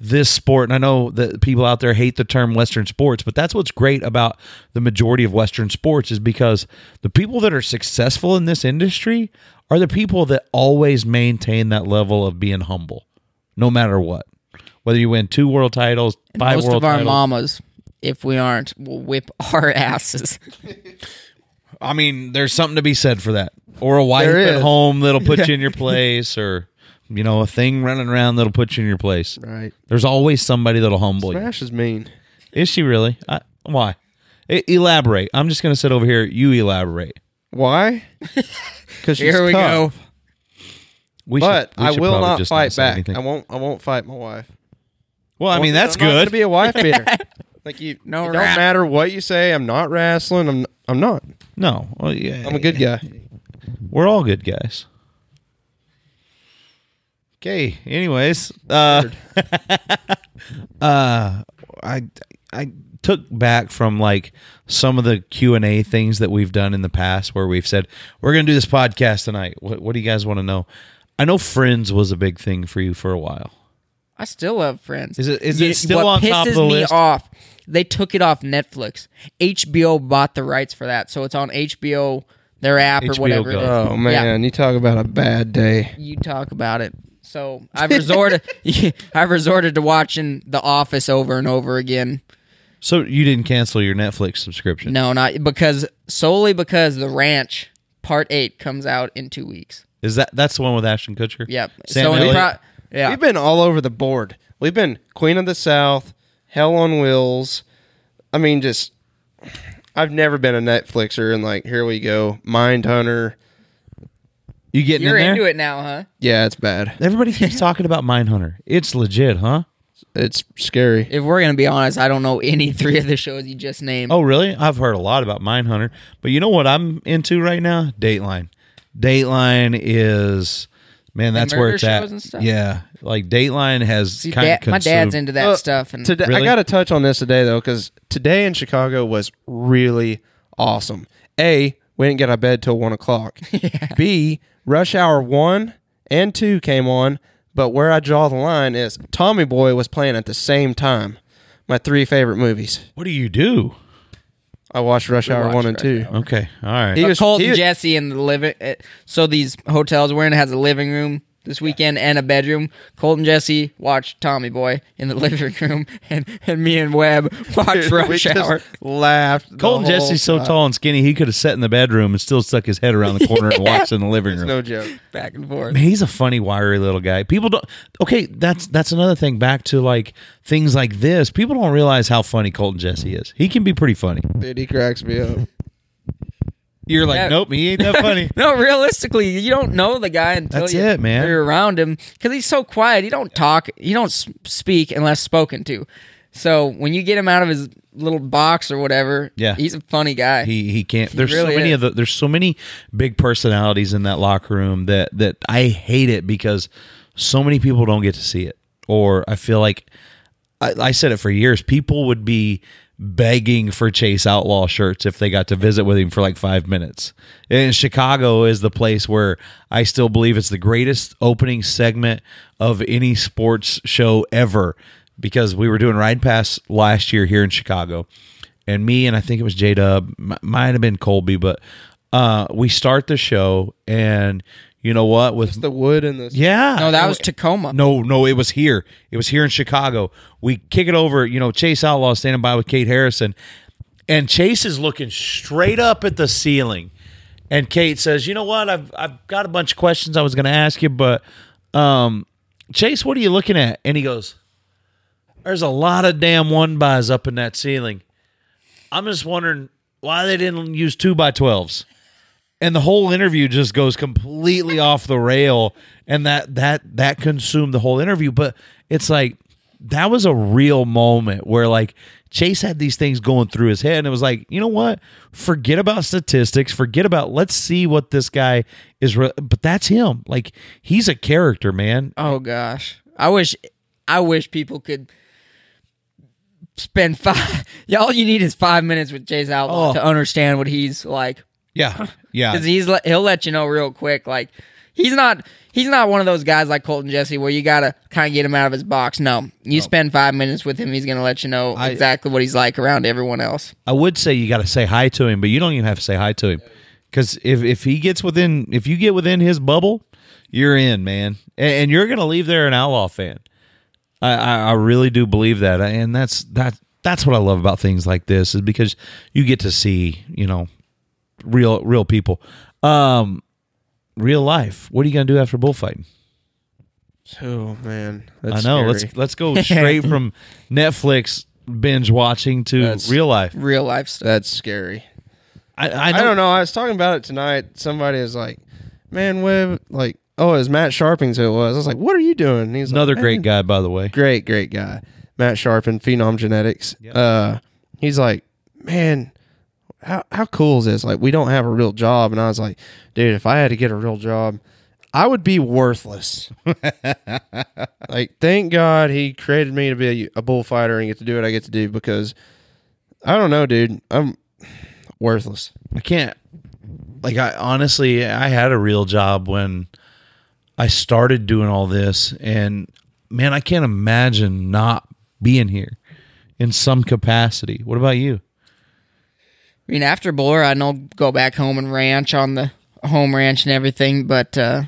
this sport and i know that people out there hate the term western sports but that's what's great about the majority of western sports is because the people that are successful in this industry are the people that always maintain that level of being humble no matter what whether you win two world titles five Most world of our titles mamas, if we aren't, will whip our asses. i mean there's something to be said for that or a wife at home that'll put you in your place or you know a thing running around that'll put you in your place Right. there's always somebody that'll humble you Smash is mean. Is she really? I, why? E- elaborate. I'm just going to sit over here. You elaborate. Why? Because Here we go. We But should- we I should will probably not just fight say back. anything. I won't. I won't fight my wife. Well, I mean, that's I'm not gonna be a wife beater. like you. No it don't rap. matter what you say. I'm not wrestling. I'm. I'm not. no, well, yeah, I'm a good guy. We're all good guys. Okay. Anyways, uh, uh, I I took back from like some of the Q and A things that we've done in the past where we've said we're going to do this podcast tonight. What, what do you guys want to know? I know Friends was a big thing for you for a while. I still have friends. Is it- is it still what on pisses top of the me list? off? They took it off Netflix. HBO bought the rights for that, so it's on HBO, their app HBO or whatever. Go. Oh man, you talk about a bad day. You talk about it. So I've resorted. I've resorted to watching The Office over and over again. So you didn't cancel your Netflix subscription? No, not because solely because The Ranch Part Eight comes out in two weeks. Is that that's the one with Ashton Kutcher? Yep. Sam so in Elliott? Pro- yeah. We've been all over the board. We've been Queen of the South, Hell on Wheels. I mean, just I've never been a Netflixer, and like here we go, Mindhunter. you getting You're in there? into it now, huh? Yeah, it's bad. Everybody keeps talking about Mindhunter. It's legit, huh? It's scary. If we're gonna be honest, I don't know any three of the shows you just named. Oh, really? I've heard a lot about Mindhunter, but you know what I'm into right now? Dateline. Dateline is man, that's where it's at. and stuff? Yeah, like Dateline has See, kind dad- of my dad's into that Uh, stuff, and Today, Really? I got to touch on this today though, because today in Chicago was really awesome. A, we didn't get out of bed till one o'clock. B, Rush Hour one and two came on, but where I draw the line is Tommy Boy was playing at the same time. My three favorite movies. What do you do? I watched Rush Hour watched one and Rush two. Okay, all right. He But was- Colten he- Jesse in the living. uh, So these hotels we're in has a living room this weekend and a bedroom. Colten Jesse watched Tommy Boy in the living room, and, and me and Webb watched we Rush just Hour. laughed. the Colten whole Jesse's so time. tall and skinny, he could have sat in the bedroom and still stuck his head around the corner and watched in the living room. No joke. Back and forth. Man, he's a funny, wiry little guy. People don't. Okay, that's that's another thing. Back to like things like this. People don't realize how funny Colten Jesse is. He can be pretty funny. Dude, he cracks me up. You're like, Yeah. nope, he ain't that funny. No, realistically, you don't know the guy until That's you, it, man. you're around him because he's so quiet. He don't talk. He don't s- speak unless spoken to. So when you get him out of his little box or whatever, Yeah. he's a funny guy. He he can't. There's so many is. of the. There's so many big personalities in that locker room that that I hate it because so many people don't get to see it. Or I feel like I, I said it for years. People would be begging for Chase Outlaw shirts if they got to visit with him for like five minutes. And Chicago is the place where I still believe it's the greatest opening segment of any sports show ever because we were doing Ride Pass last year here in Chicago. And me and I think it was J Dub, might have been Colby, but uh, we start the show and you know what? With the wood and the yeah. No, that was Tacoma. no no it was here. It was here in Chicago. We kick it over you know Chase Outlaw standing by with Kate Harrison. And Chase is looking straight up at the ceiling. And Kate says you know what? I've I've got a bunch of questions I was going to ask you but um Chase what are you looking at? And he goes there's a lot of damn one bys up in that ceiling. I'm just wondering why they didn't use two by twelves. And the whole interview just goes completely off the rail, and that that that consumed the whole interview. But it's like that was a real moment where like Chase had these things going through his head, and it was like, you know what? Forget about statistics. Forget about. Let's see what this guy is. Re- but that's him. Like he's a character, man. Oh gosh, I wish, I wish people could spend five. Yeah, all you need is five minutes with Chase Outlaw Oh. to understand what he's like. Yeah, yeah. Because he's he'll let you know real quick. Like he's not he's not one of those guys like Colten Jesse where you gotta kind of get him out of his box. No, you spend five minutes with him, he's gonna let you know I- exactly what he's like around everyone else. I would say you got to say hi to him, but you don't even have to say hi to him because if if he gets within, if you get within his bubble, you're in, man, and, and you're gonna leave there an outlaw fan. I, I I really do believe that, and that's that that's what I love about things like this is because you get to see you know real real people, um, real life. What are you gonna do after bullfighting? Oh man, I know. Scary. Let's let's go straight from Netflix binge watching to That's- real life. Real life stuff. That's scary. I, I, I don't know. I was talking about it tonight. Somebody is like, "Man, Webb, like, oh, it was Matt Sharpings who it was." I was like, "What are you doing?" And he's Another like, great "Man, guy, by the way. great, great guy, Matt Sharpen, Phenom Genetics. Uh, he's like, "Man, how how cool is this? Like, we don't have a real job." And I was like, "Dude, if I had to get a real job, I would be worthless." like, thank God he created me to be a, a bullfighter and get to do what I get to do because I don't know, dude. I'm worthless. I can't. Like I honestly, I had a real job when I started doing all this, and man, I can't imagine not being here in some capacity. What about you? I mean, after Buller, I know go back home and ranch on the home ranch and everything, but uh,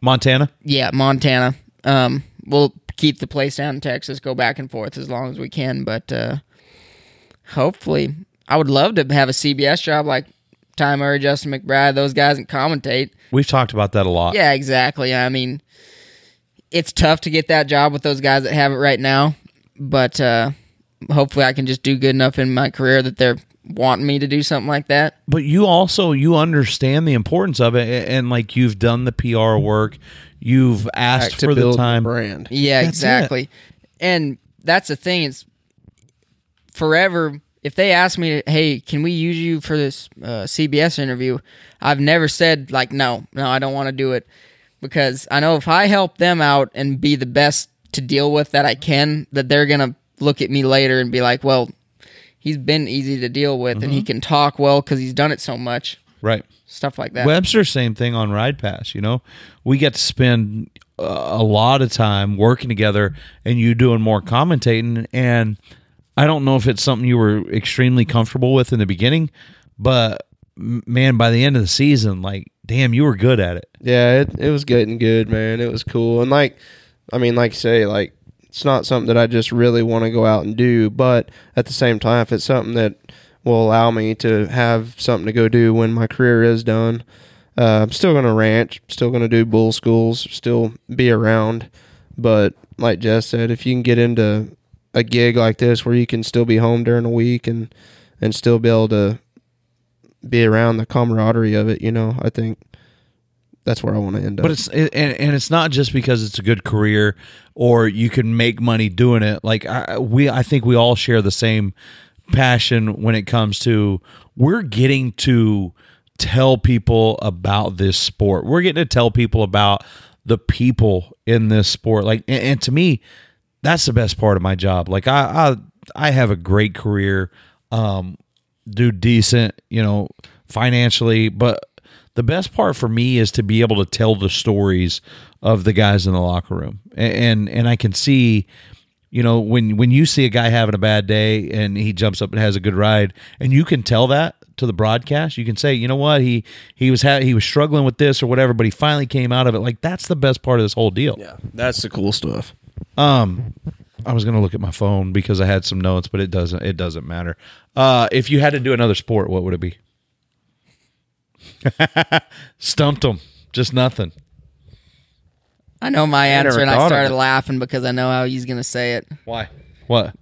Montana? yeah, Montana. Um, we'll keep the place down in Texas, go back and forth as long as we can, but uh, hopefully, I would love to have a CBS job like Ty Murray, Justin McBride, those guys, and commentate. We've talked about that a lot. Yeah, exactly. I mean, it's tough to get that job with those guys that have it right now, but uh, hopefully, I can just do good enough in my career that they're wanting me to do something like that. But you also you understand the importance of it, and, like you've done the PR work, you've asked Back for the time. brand. Yeah, That's exactly. And that's the thing. It's forever. If they ask me, "Hey, can we use you for this uh, CBS interview?" I've never said like, "No, no, I don't want to do it," because I know if I help them out and be the best to deal with that I can, that they're gonna look at me later and be like, "Well, he's been easy to deal with, and he can talk well because he's done it so much." Right. Stuff like that. Webster, same thing on Ride Pass. You know, we get to spend uh, a lot of time working together, and you doing more commentating. And I don't know if it's something you were extremely comfortable with in the beginning, but man, by the end of the season, like, damn, you were good at it. Yeah, it, it was getting good, man. It was cool. And like I mean, like you say, like it's not something that I just really want to go out and do, but at the same time, if it's something that will allow me to have something to go do when my career is done, uh, I'm still gonna ranch, still gonna do bull schools, still be around. But like Jess said, if you can get into a gig like this where you can still be home during the week and and still be able to be around the camaraderie of it, you know, I think that's where I want to end up. But it's it, and, and it's not just because it's a good career or you can make money doing it. Like I, we, I think we all share the same passion when it comes to we're getting to tell people about this sport. We're getting to tell people about the people in this sport. Like, and, and to me, that's the best part of my job. Like I, I, I have a great career. Um, do decent, you know, financially, but the best part for me is to be able to tell the stories of the guys in the locker room. And and, and I can see you know when when you see a guy having a bad day and he jumps up and has a good ride and you can tell that to the broadcast. You can say, you know what, he he was ha- he was struggling with this or whatever, but he finally came out of it. Like that's the best part of this whole deal. Yeah, that's the cool stuff. Um, I was gonna look at my phone because I had some notes, but it doesn't. It doesn't matter. Uh, if you had to do another sport, what would it be? Stumped him. Just nothing. I know my answer, never and thought I of started it. laughing because I know how he's gonna say it. Why? What?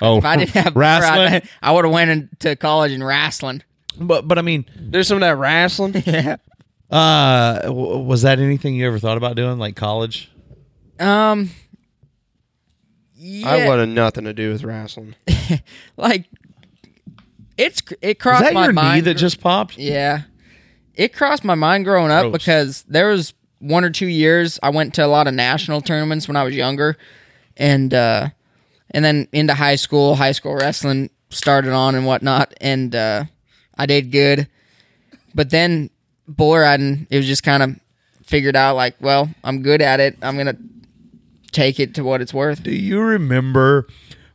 Oh, If I didn't have wrestling. I, I would have went into college in wrestling. But but I mean, There's some of that wrestling. Yeah. uh, w- was that anything you ever thought about doing, like college? Um. Yeah. I wanted nothing to do with wrestling. like. It's it Is crossed that my your mind. knee that just popped? Yeah. It crossed my mind growing up Gross. because there was one or two years I went to a lot of national tournaments when I was younger and uh and then into high school, high school wrestling started on and whatnot and uh I did good. But then bull riding, it was just kind of figured out like, well, I'm good at it. I'm gonna take it to what it's worth. Do you remember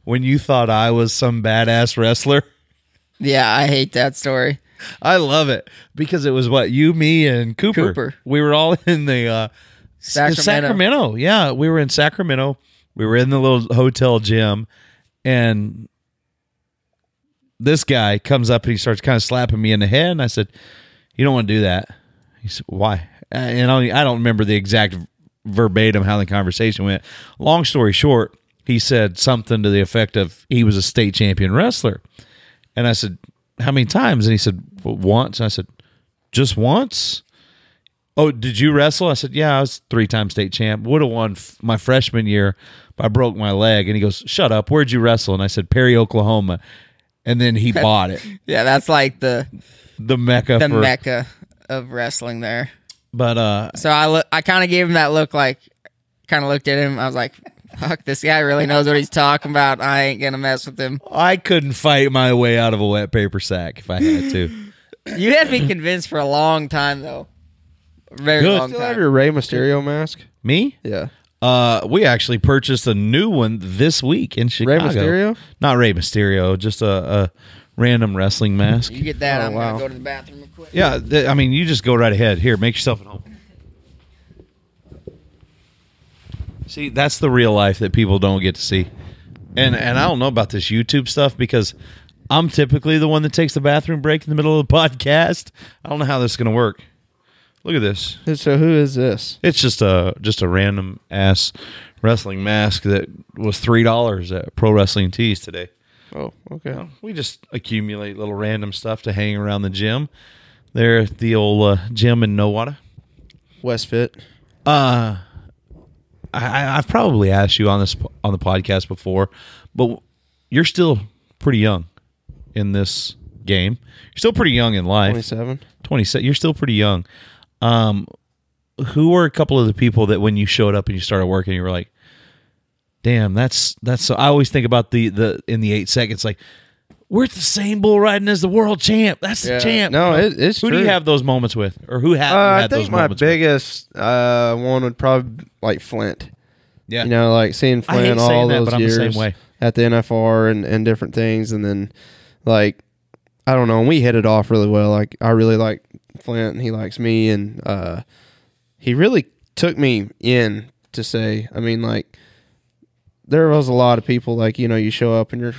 when you thought I was some badass wrestler? Yeah, I hate that story. I love it because it was what you, me, and Cooper. Cooper. We were all in the uh, Sacramento. Sacramento. Yeah, we were in Sacramento. We were in the little hotel gym, and this guy comes up and he starts kind of slapping me in the head. And I said, "You don't want to do that." He said, "Why?" Uh, And I I don't remember the exact verbatim how the conversation went. Long story short, he said something to the effect of he was a state champion wrestler. And I said, How many times? And he said, well, Once. And I said, Just once? Oh, did you wrestle? I said, Yeah, I was three time state champ. Would have won f- my freshman year, but I broke my leg. And he goes, Shut up. Where'd you wrestle? And I said, Perry, Oklahoma. And then he bought it. Yeah, that's like the The mecca the for. mecca of wrestling there. But uh, So I look, I kind of gave him that look, like, kind of looked at him. I was like, "Fuck, this guy really knows what he's talking about. I ain't gonna mess with him." I couldn't fight my way out of a wet paper sack if I had to. You had me convinced for a long time, though. Very Good. long Still have time. your Rey Mysterio mask? Me? Yeah. Uh, we actually purchased a new one this week in Chicago. Rey Mysterio? Not Rey Mysterio, just a, a random wrestling mask. You get that? Oh, I'm wow. gonna go to the bathroom real quick. Yeah, th- I mean, you just go right ahead. Here, make yourself at home. See, that's the real life that people don't get to see. And and I don't know about this YouTube stuff because I'm typically the one that takes the bathroom break in the middle of the podcast. I don't know how this is going to work. Look at this. So who is this? It's just a just a random ass wrestling mask that was three dollars at Pro Wrestling Tees today. Oh, okay. We just accumulate little random stuff to hang around the gym. There at the old uh, gym in Nowata. Westfit. Uh, I, I've probably asked you on this on the podcast before, but you're still pretty young in this game. You're still pretty young in life. 27. 27. You're still pretty young. Um, who were a couple of the people that when you showed up and you started working, you were like, "Damn, that's that's." So I always think about the the in the eight seconds, like we're at the same bull riding as the world champ. That's the Yeah. champ. No, it- it's who do you true. have those moments with, or who have Uh, I had those think my moments? with? biggest uh, one would probably like Flint. Yeah, You know, like seeing I hate Flint all saying that, those but I'm the years same way. at the NFR and, and different things, and then like I don't know, and we hit it off really well. Like I really like Flint, and he likes me, and uh, he really took me in to say. I mean, like there was a lot of people like you know you show up and you're.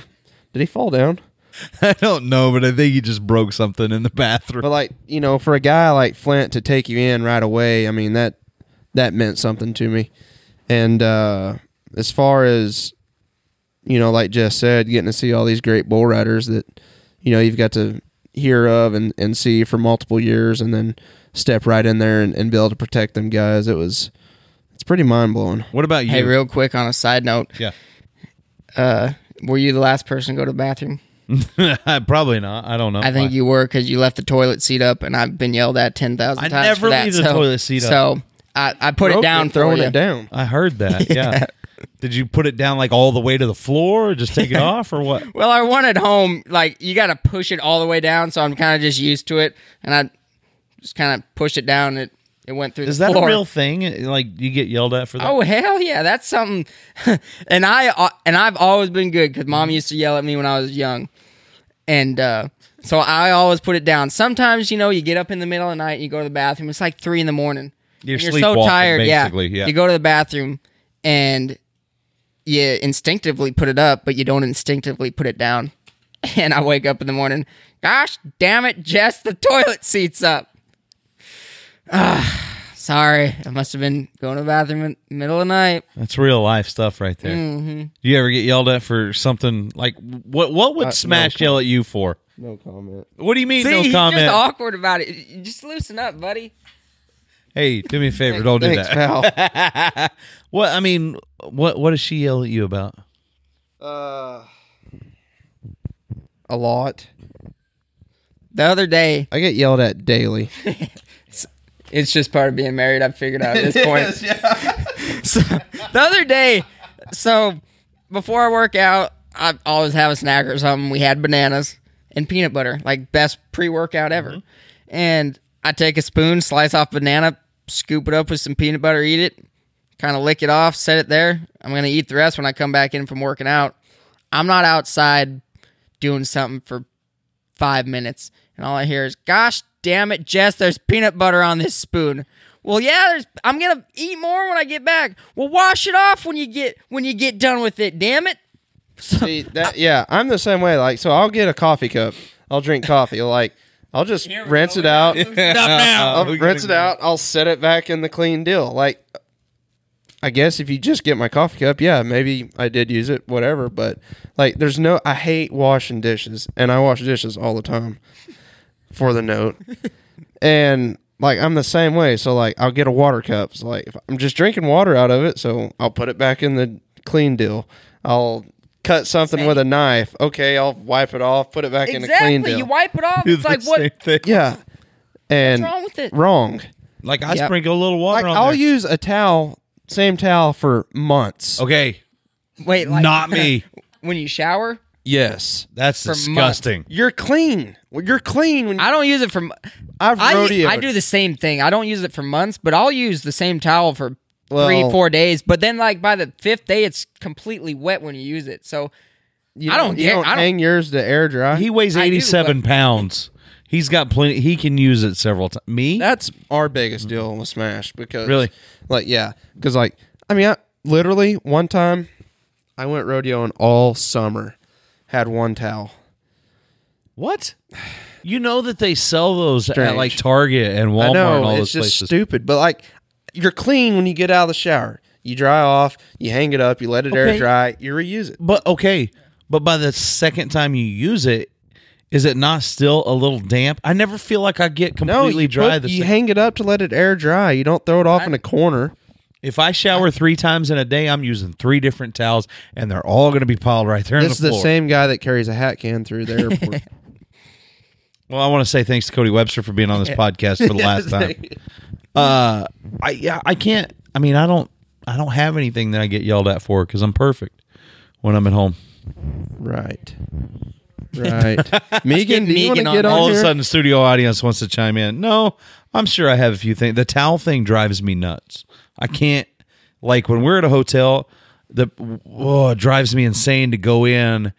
Did he fall down? I don't know, but I think he just broke something in the bathroom. But like you know, for a guy like Flint to take you in right away, I mean that that meant something to me. And uh, as far as you know, like Jess said, getting to see all these great bull riders that you know you've got to hear of and, and see for multiple years, and then step right in there and, and be able to protect them guys, it was it's pretty mind blowing. What about you? Hey, real quick on a side note, yeah, uh, were you the last person to go to the bathroom? probably not. I don't know. I think Why? you were because you left the toilet seat up, and I've been yelled at ten thousand I times. never for that. leave the so, toilet seat up. So I, I put it down, throwing it down. I heard that. Yeah. Did you put it down like all the way to the floor, or just take it off, or what? Well, I wanted home. Like you got to push it all the way down, so I'm kind of just used to it, and I just kind of pushed it down. It it went through. Is the that floor. a real thing? Like you get yelled at for that? Oh hell yeah, that's something. and I uh, and I've always been good because mom used to yell at me when I was young, and uh, So I always put it down. Sometimes, you know, you get up in the middle of the night and you go to the bathroom. It's like three in the morning. You're And so tired. basically, Yeah. yeah. You go to the bathroom and you instinctively put it up, but you don't instinctively put it down. And I wake up in the morning. Gosh damn it, Jess, the toilet seat's up. Ah, sorry. I must have been going to the bathroom in the middle of the night. That's real life stuff right there. Mm-hmm. Do you ever get yelled at for something like what? What would Uh, no Smash yell at you for? No comment. What do you mean? See, no he's comment. just awkward about it. Just loosen up, buddy. hey, do me a favor. Don't do Thanks, that. pal. What? I mean, what? What does she yell at you about? uh, a lot. The other day, I get yelled at daily. it's just part of being married. I've figured out at this point. so, the other day, so before I work out, I always have a snack or something. We had bananas and peanut butter, like best pre-workout ever. Mm-hmm. And I take a spoon, slice off banana, scoop it up with some peanut butter, eat it, kind of lick it off, set it there. I'm gonna eat the rest when I come back in from working out. I'm not outside doing something for five minutes, and all I hear is, "Gosh damn it, Jess! There's peanut butter on this spoon." Well, yeah, there's. I'm gonna eat more when I get back. Well, wash it off when you get when you get done with it. Damn it! See that? Yeah, I'm the same way. Like, so I'll get a coffee cup. I'll drink coffee. Like, I'll just rinse it out. I'll rinse it out. I'll set it back in the clean deal. Like, I guess if you just get my coffee cup, yeah, maybe I did use it, whatever. But like, there's no. I hate washing dishes, and I wash dishes all the time. For the note, and like I'm the same way. So like, I'll get a water cup. So like, if I'm just drinking water out of it, so I'll put it back in the clean deal. I'll cut something with a knife. Okay, I'll wipe it off, put it back in the clean Exactly. deal. You wipe it off. It's like what? thing. yeah, and What's wrong with it? wrong. Like I Yep. sprinkle a little water Like on I'll there. use a towel, same towel for months. okay, Wait, like not me. when you shower, Yes, That's For months. disgusting. you're clean. Well, You're clean when I don't use it for. m- I've I, rodeoed. I do the same thing. I don't use it for months, but I'll use the same towel for Well- three, four days. But then, like by the fifth day, it's completely wet when you use it. So You I don't You get- don't I don't- hang yours to air dry. He weighs I do, eighty-seven pounds. He's got plenty. He can use it several times. Me? That's our biggest deal with Smash because Really? like yeah, because like I mean, I, literally one time I went rodeoing all summer, had one towel. what? You know that they sell those at like Target and Walmart I know and all it's those just places. stupid, but like you're clean when you get out of the shower. You dry off, you hang it up, you let it air dry, you reuse it. But okay, but by the second time you use it, is it not still a little damp? I never feel like I get No, completely you, dry. put- the you sec- hang it up to let it air dry. You don't throw it off in a corner. If I shower three times in a day, I'm using three different towels, and they're all going to be piled right there. This is the the same guy that carries a hat can through the airport. Well, I want to say thanks to Cody Webster for being on this podcast for the last time. Uh, I yeah, I can't. I mean, I don't. I don't have anything that I get yelled at for because I'm perfect when I'm at home. right. Right. Megan, do you want to get on All of a sudden, the studio audience wants to chime in. No, I'm sure I have a few things. The towel thing drives me nuts. I can't like when we're at a hotel. The oh, it drives me insane to go in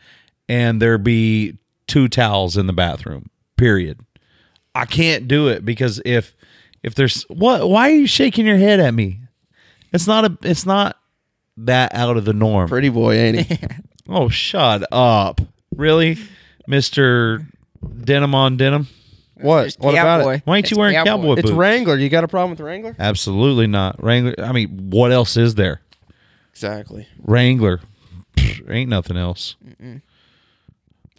and there be two towels in the bathroom. Period. I can't do it because if if there's what why are you shaking your head at me? It's not a it's not that out of the norm. Pretty boy, ain't he? Oh, shut up. Really? Mr. Denim on denim? What? What about it? Why ain't It's you wearing cowboy It's boots? Wrangler. You got a problem with Wrangler? Absolutely not. Wrangler. I mean, what else is there? Exactly. Wrangler. Pfft, ain't nothing else.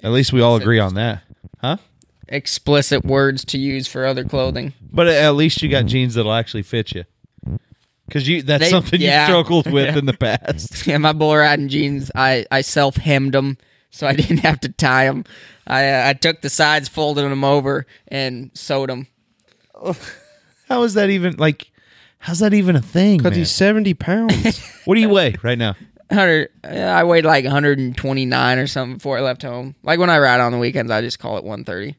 At least we all agree on that. Huh? explicit words to use for other clothing. But at least you got jeans that'll actually fit you. Because you that's They- something yeah. you struggled with in the past. Yeah, my bull riding jeans, I, I self hemmed them so I didn't have to tie them. I uh, I took the sides, folded them over, and sewed them. How is that even like? How's that even a thing? Because he's 70 pounds. What do you weigh right now? Hundred, I weighed like 129 or something before I left home. Like when I ride on the weekends, I just call it 130.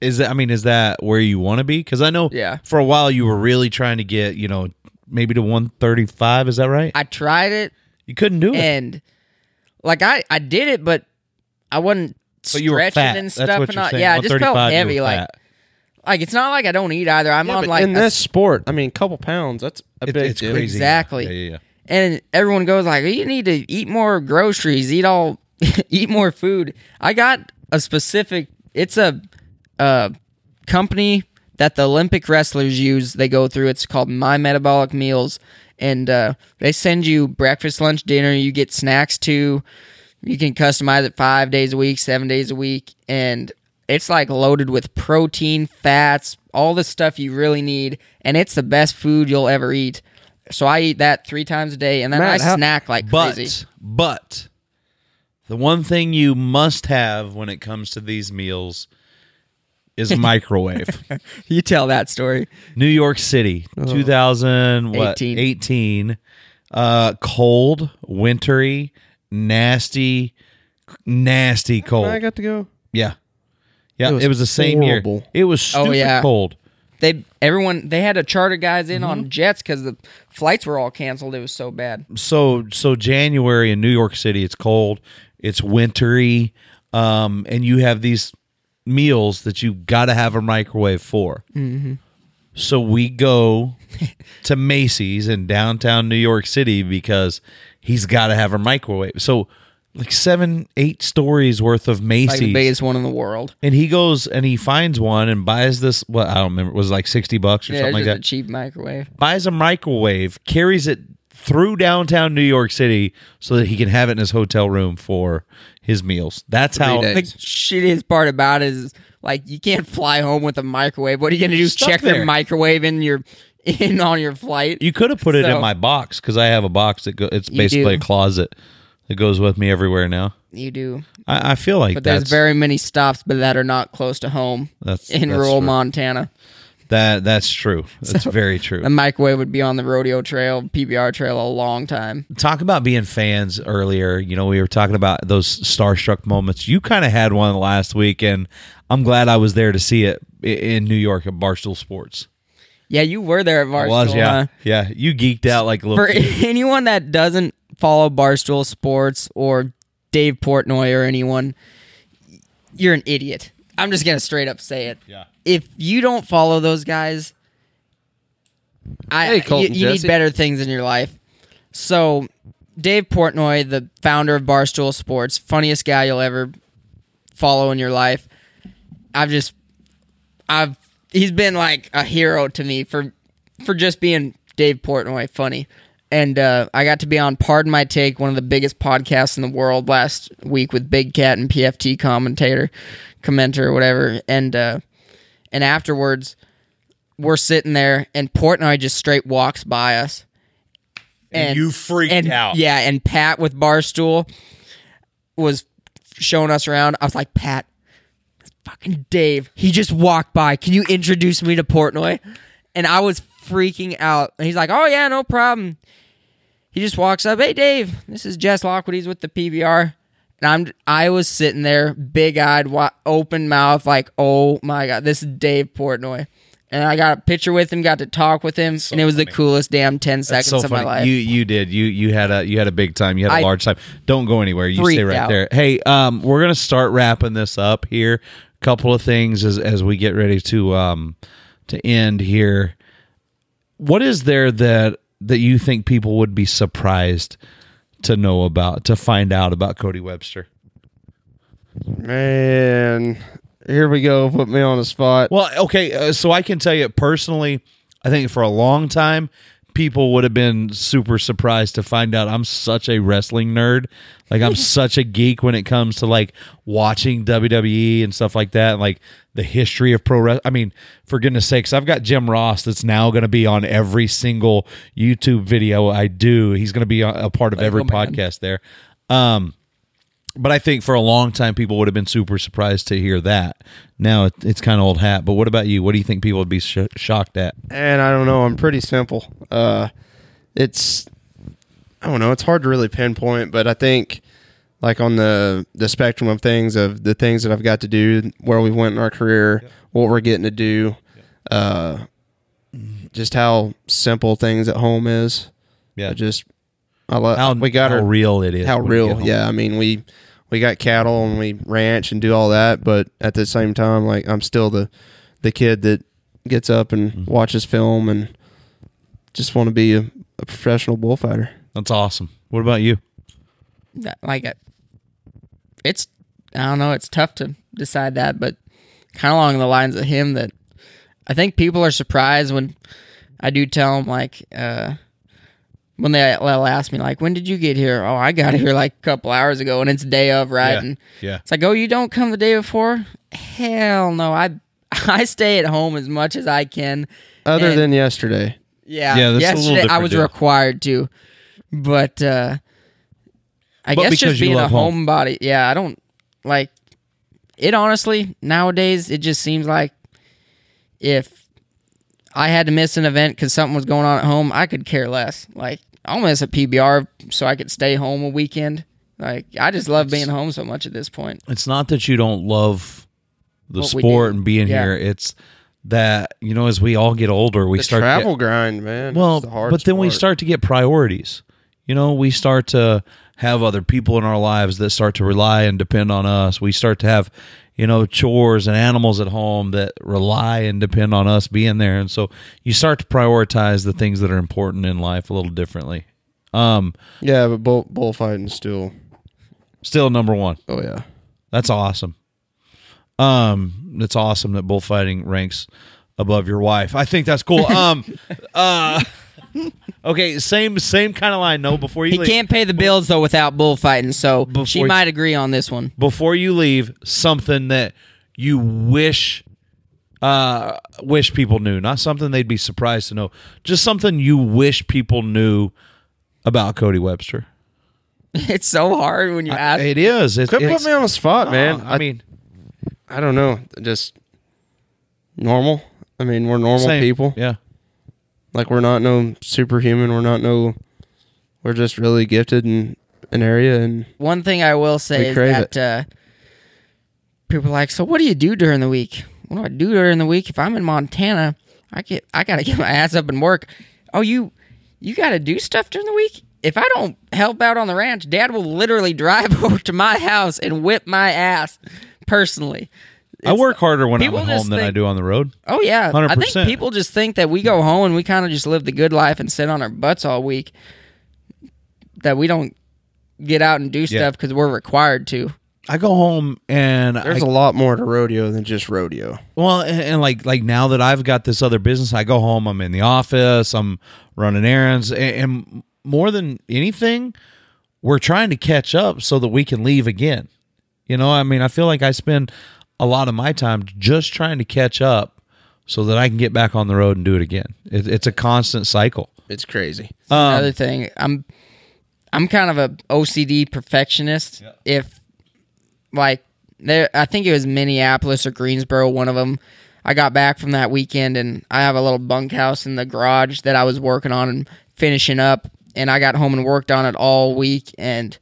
Is that? I mean, is that where you want to be? Because I know, Yeah. for a while you were really trying to get, you know, maybe to one thirty five. Is that right? I tried it, you couldn't do it. and like I I did it, but I wasn't But you were stretching fat. and That's stuff what and you're all. saying. Yeah, I just felt 135, you heavy. Like fat. like it's not like I don't eat either. I'm Yeah, on but like in a this sport, I mean, a couple pounds. That's a It- big it's deal. crazy. Exactly. Yeah, yeah, yeah. and everyone goes like, "You need to eat more groceries, eat all, eat more food." I got a specific. It's a, a company that the Olympic wrestlers use. They go through. It's called My Metabolic Meals, and uh, they send you breakfast, lunch, dinner. You get snacks too. You can customize it five days a week, seven days a week, and it's like loaded with protein, fats, all the stuff you really need, and it's the best food you'll ever eat. So I eat that three times a day, and then Matt, I how- snack like But crazy. but the one thing you must have when it comes to these meals is a microwave. You tell that story. New York City, 2000 what 18. 18 uh cold, wintry, nasty nasty cold. I got to go. yeah. Yeah, It it was was, the same horrible. year. It was Oh, yeah. cold. They everyone they had to charter guys in Mm-hmm. on jets because the flights were all canceled. It was so bad. so so January in New York City, it's cold, it's wintry, um, and you have these meals that you got to have a microwave for. Mm-hmm. So we go to Macy's in downtown New York City because he's got to have a microwave. So like seven, eight stories worth of Like Macy's. the biggest one in the world. and he goes and he finds one and buys this. What I don't remember. It was like sixty bucks or Yeah, something like that a cheap microwave. buys a microwave, carries it through downtown New York City so that he can have it in his hotel room for his meals. That's how days. The shittiest part about it is like you can't fly home with a microwave. What are you gonna do? Stuck Check there. their microwave in your in on your flight? you could have put it So- in my box because I have a box that go, it's You basically do. a closet that goes with me everywhere now. You do, I, I feel like but there's that's very many stops, but that are not close to home that's in that's rural true. Montana. That that's true. That's very true. The microwave would be on the rodeo trail, PBR trail, a long time. Talk about being fans earlier. You know, we were talking about those starstruck moments. You kind of had one last week, and I'm glad I was there to see it in New York at Barstool Sports. Yeah, you were there at Barstool. was yeah, huh? yeah. You geeked out like a little. For anyone that doesn't follow Barstool Sports or Dave Portnoy or anyone, you're an idiot. I'm just gonna straight up say it. Yeah. If you don't follow those guys, I Hey, you, Colton you need better things in your life. So, Dave Portnoy, the founder of Barstool Sports, funniest guy you'll ever follow in your life. I've just, I've, he's been like a hero to me for, for just being Dave Portnoy funny. And uh, I got to be on Pardon My Take, one of the biggest podcasts in the world last week with Big Cat and PFT commentator, commenter, or whatever. And uh, and afterwards, we're sitting there, and Portnoy just straight walks by us. And you freaked and, out. Yeah, and Pat with Barstool was showing us around. I was like, Pat, fucking Dave, he just walked by. Can you introduce me to Portnoy? And I was freaking out. And he's like, Oh yeah, no problem. He just walks up, Hey Dave, this is Jess Lockwood. He's with the PBR. And I'm I was sitting there, big eyed, open mouth, like, oh my god, this is Dave Portnoy. And I got a picture with him, got to talk with him, and it was the coolest damn ten That's seconds so of my life. You you did you you had a you had a big time. You had a I large time. Don't go anywhere. You stay right out. there. Hey, um, we're gonna start wrapping this up here. A couple of things as as we get ready to um to end here. What is there that that you think people would be surprised to know about to find out about Cody Webster? Man, here we go. Put me on the spot. Well, okay, uh, so I can tell you personally, I think for a long time, people would have been super surprised to find out I'm such a wrestling nerd. Like I'm such a geek when it comes to like watching WWE and stuff like that, and like the history of pro wrestling. I mean, for goodness sakes, I've got Jim Ross that's now going to be on every single YouTube video I do. He's going to be a part of every man. podcast there. Um, but I think for a long time people would have been super surprised to hear that. Now it, it's kind of old hat. But what about you? What do you think people would be sh- shocked at? And I don't know. I'm pretty simple. Uh, it's I don't know. It's hard to really pinpoint, but I think like on the the spectrum of things of the things that I've got to do, where we went in our career, what we're getting to do, uh, just how simple things at home is. Yeah, just I love how we got how her real it is. how when you get real. Yeah, I mean we we got cattle and we ranch and do all that, but at the same time, like I'm still the the kid that gets up and Mm-hmm. watches film and just want to be a, a professional bullfighter. That's awesome. What about you? that- like uh, it's I don't know, it's tough to decide that, but kind of along the lines of him that I think people are surprised when I do tell them like uh when they will ask me like when did you get here? Oh, I got here like a couple hours ago and it's day of right Yeah, and yeah. it's like oh you don't come the day before? Hell no, I I stay at home as much as I can. Other And- than yesterday, Yeah, Yeah, that's yesterday I was deal. required to, but uh I But guess just being a love home. homebody. Yeah, I don't like it. Honestly, nowadays it just seems like if I had to miss an event because something was going on at home, I could care less. Like I'll a PBR so I could stay home a weekend. Like I just love being home so much at this point. It's not that you don't love the What sport and being Yeah. here. It's that you know, as we all get older, we the start to get- travel grind, man. Well, it's the hard but then we start to get priorities. You know, we start to have other people in our lives that start to rely and depend on us. We start to have, you know, chores and animals at home that rely and depend on us being there. And so you start to prioritize the things that are important in life a little differently. Um, Yeah, but bull bullfighting still. still number one. Oh yeah. That's awesome. Um, it's awesome that bullfighting ranks above your wife. I think that's cool. Um, uh, okay, same same kind of line. No, before you He leave, can't pay the bills though without bullfighting, so Before she you- might agree on this one. before you leave, something that you wish uh wish people knew, not something they'd be surprised to know, just something you wish people knew about Cody Webster. It's so hard when you ask. It is. It, Quit it's, putting me on the spot, man. I mean, I don't know. Just normal. I mean, we're normal same. people. Yeah. Like we're not no superhuman. We're not no. We're just really gifted in an area, and One thing I will say is that uh, people are like, so what do you do during the week? What do I do during the week? If I'm in Montana, I get I gotta get my ass up and work. Oh, you you gotta do stuff during the week. If I don't help out on the ranch, Dad will literally drive over to my house and whip my ass personally. I work harder when I'm at just home than I do on the road. Oh yeah, I think 100%. people just think that we go home and we kind of just live the good life and sit on our butts all week. That we don't get out and do Yeah. stuff because we're required to. I go home and there's I, a lot more to rodeo than just rodeo. well, and, and like like now that I've got this other business, I go home. I'm in the office. I'm running errands, and, and more than anything, we're trying to catch up so that we can leave again. You know, I mean, I feel like I spend a lot of my time just trying to catch up so that I can get back on the road and do it again. It, it's a constant cycle. It's crazy. Um, Another thing, I'm I'm kind of a OCD perfectionist. If like there, I think it was Minneapolis or Greensboro, one of them. I got back from that weekend and I have a little bunkhouse in the garage that I was working on and finishing up. And I got home and worked on it all week. And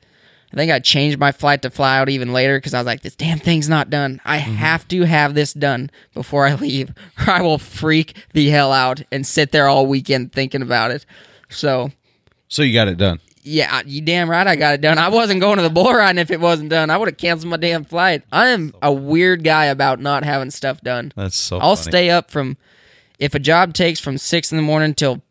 I think I changed my flight to fly out even later because I was like, this damn thing's not done. I mm-hmm. have to have this done before I leave, or I will freak the hell out and sit there all weekend thinking about it. So, so you got it done. yeah, you damn right I got it done. I wasn't going to the bull ride if it wasn't done. I would have canceled my damn flight. I am a weird guy about not having stuff done. That's so. I'll funny. stay up from if a job takes from six in the morning till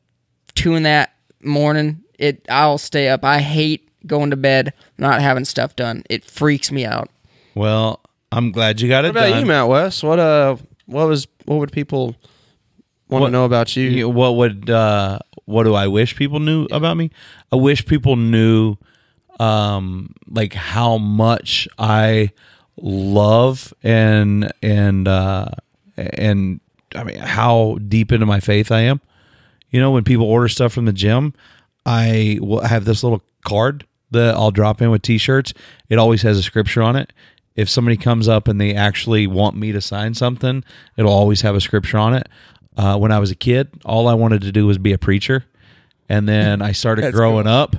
two in that morning. It I'll stay up. I hate going to bed not having stuff done. It freaks me out. Well, I'm glad you got it What about done. you, Matt West? What uh, what was what would people want What- to know about you? You- what would uh what do I wish people knew about me? I wish people knew um like how much I love and and uh and I mean how deep into my faith I am. You know, when people order stuff from the gym, I will have this little card that I'll drop in with t-shirts. It always has a scripture on it. If somebody comes up and they actually want me to sign something, it'll always have a scripture on it. Uh, when I was a kid, all I wanted to do was be a preacher, and then I started growing up,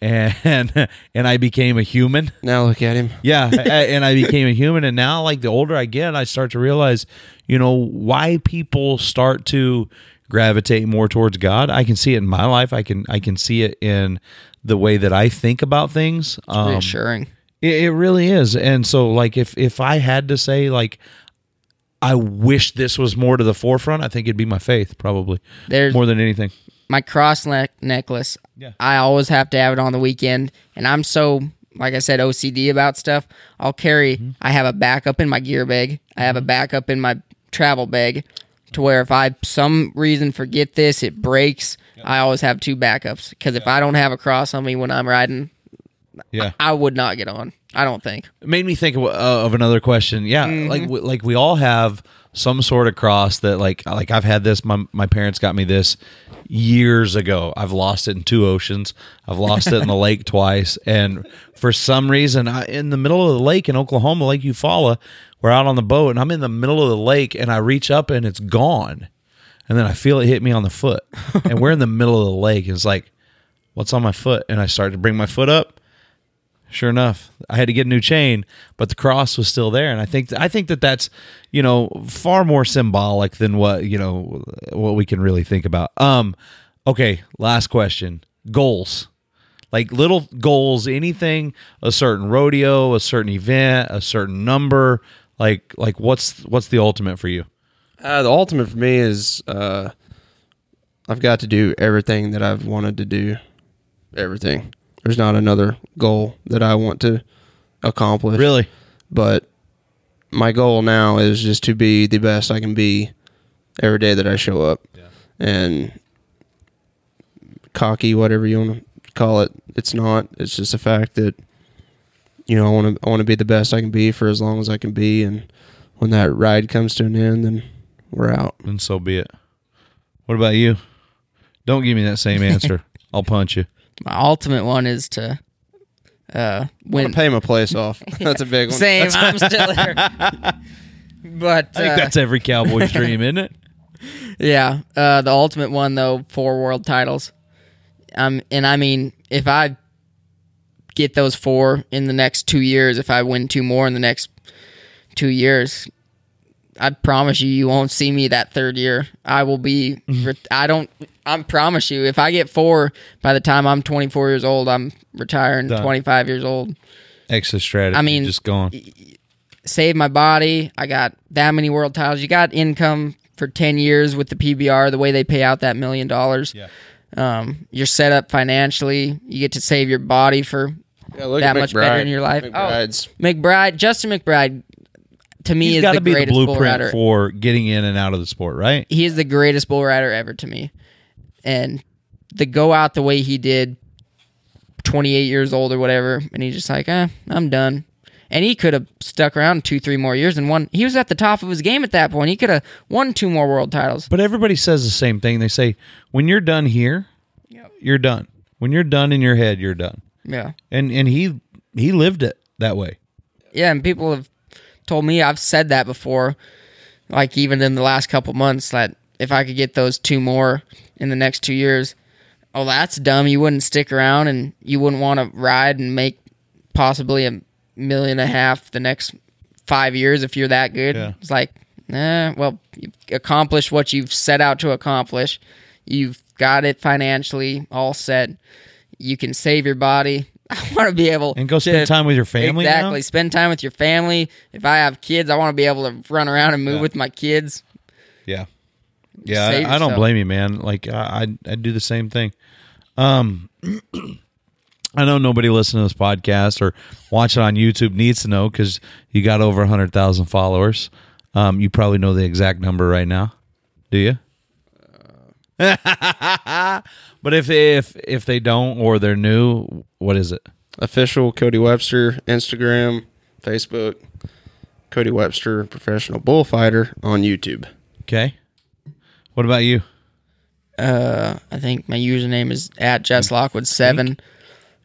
and and I became a human. now look at him. Yeah, and I became a human, and now like the older I get, I start to realize, you know, why people start to gravitate more towards God. I can see it in my life. I can I can see it in the way that I think about things. Um, Reassuring. It, it really is. And so, like, if if I had to say, like, I wish this was more to the forefront, I think it'd be my faith, probably There's more than anything. my cross neck necklace. Yeah. I always have to have it on the weekend, and I'm so like I said OCD about stuff. I'll carry. Mm-hmm. I have a backup in my gear bag. I have a backup in my travel bag, to where if I some reason forget this, it breaks. I always have two backups because if I don't have a cross on me when I'm riding, Yeah. I would not get on. I don't think. It made me think of, uh, of another question. Yeah, like we- like we all have some sort of cross that like like I've had this. My my parents got me this years ago. I've lost it in two oceans. I've lost it in the lake twice, and for some reason, I, in the middle of the lake in Oklahoma, Lake Eufaula, we're out on the boat, and I'm in the middle of the lake, and I reach up and it's gone, and then I feel it hit me on the foot, and we're in the middle of the lake. And it's like, what's on my foot? And I start to bring my foot up. Sure enough i had to get a new chain but the cross was still there. And i think i think that that's you know far more symbolic than what you know what we can really think about. Um okay last question. Goals. Like little goals anything a certain rodeo a certain event a certain number like like what's what's the ultimate for you Uh, the ultimate for me is uh, I've got to do everything that I've wanted to do. Everything. There's not another goal that I want to accomplish. really But my goal now is just to be the best I can be every day that I show up. Yeah. And cocky, whatever you want to call it, it's not. It's just a fact that you know I want to I want to be the best I can be for as long as I can be, and when that ride comes to an end, then we're out. and so be it what about you don't give me that same answer i'll punch you My ultimate one is to uh, win. want pay my place off. That's a big one. Same. I'm still there. But i think uh, that's every cowboy's dream isn't it Yeah, uh, the ultimate one though, four world titles. Um, and I mean, if I get those four in the next two years, if I win two more in the next two years, I promise you, you won't see me that third year. I will be. I don't. I promise you, if I get four by the time I'm 24 years old, I'm retiring. Done. 25 years old. exit strategy I mean, just gone Save my body. I got that many world titles. You got income for 10 years with the PBR, the way they pay out that million dollars. Yeah. Um, you're set up financially. You get to save your body for Yeah, look that at much better in your life. Oh, McBride, Justin McBride, to me He's is got the to be the greatest bull blueprint rider. for getting in and out of the sport, right? he is the greatest bull rider ever to me. And the go out the way he did, 28 years old or whatever, and he's just like, eh, I'm done. And he could have stuck around two, three more years and won. He was at the top of his game at that point. He could have won two more world titles. But everybody says the same thing. They say when you're done here, you're done. When you're done in your head, you're done. Yeah. And and he he lived it that way. Yeah, and people have told me I've said that before, like even in the last couple months, that if I could get those two more in the next two years, oh, that's dumb. You wouldn't stick around and you wouldn't want to ride and make possibly a million and a half the next five years if you're that good. Yeah. It's like, eh, well, you've accomplished what you've set out to accomplish. You've got it financially all set. You can save your body. I want to be able And go spend to- time with your family. now? Exactly. Spend time with your family. If I have kids, I want to be able to run around and move Yeah. with my kids. Yeah. Yeah, I, I don't blame you, man. Like I, I I do the same thing. Um I know nobody listening to this podcast or watching on YouTube needs to know because you got over hundred thousand followers. Um, you probably know the exact number right now. Do you? but if if if they don't or they're new, what is it? official Cody Webster Instagram, Facebook, Cody Webster professional bullfighter on YouTube. Okay. What about you? Uh, I think my username is at Jess Lockwood seven.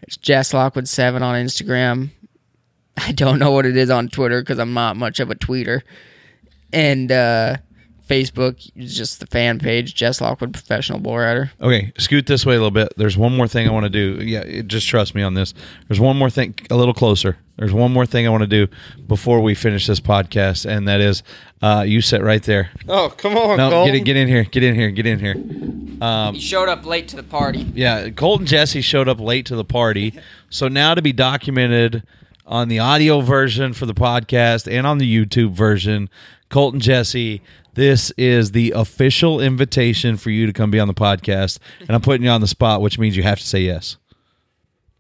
It's Jess Lockwood seven on Instagram. I don't know what it is on Twitter because I'm not much of a tweeter. And uh, Facebook just the fan page, Jess Lockwood Professional Bull Rider. Okay, scoot this way a little bit. There's one more thing I want to do. Yeah, it- just trust me on this. There's one more thing, a little closer. There's one more thing I want to do before we finish this podcast, and that is, uh, you sit right there. Oh, come on, No, Colten. get it, get in here, get in here, get in here. You showed up late to the party. Yeah, Colten Jesse showed up late to the party, so now to be documented on the audio version for the podcast and on the YouTube version. Colten Jesse, this is the official invitation for you to come be on the podcast. And I'm putting you on the spot, which means you have to say yes.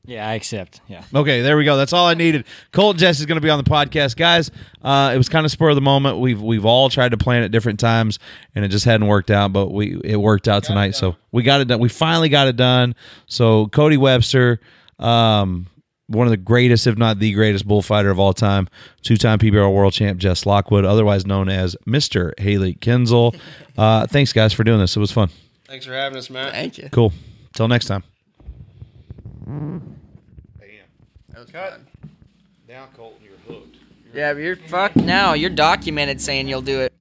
Yeah, I accept. Yeah. Okay, there we go. That's all I needed. Colt Jess is going to be on the podcast, guys. Uh, it was kind of spur of the moment. We've we've all tried to plan at different times, and it just hadn't worked out. But we it worked out tonight, so we got it done. We finally got it done. So Cody Webster, um, one of the greatest, if not the greatest, bullfighter of all time, two-time PBR world champ Jess Lockwood, otherwise known as Mister Hailey Kinsel. Uh, thanks, guys, for doing this. It was fun. Thanks for having us, Matt. Thank you. Cool. Till next time. That was fun. Now, Colten, you're hooked. Yeah, but you're fucked now. You're documented saying you'll do it.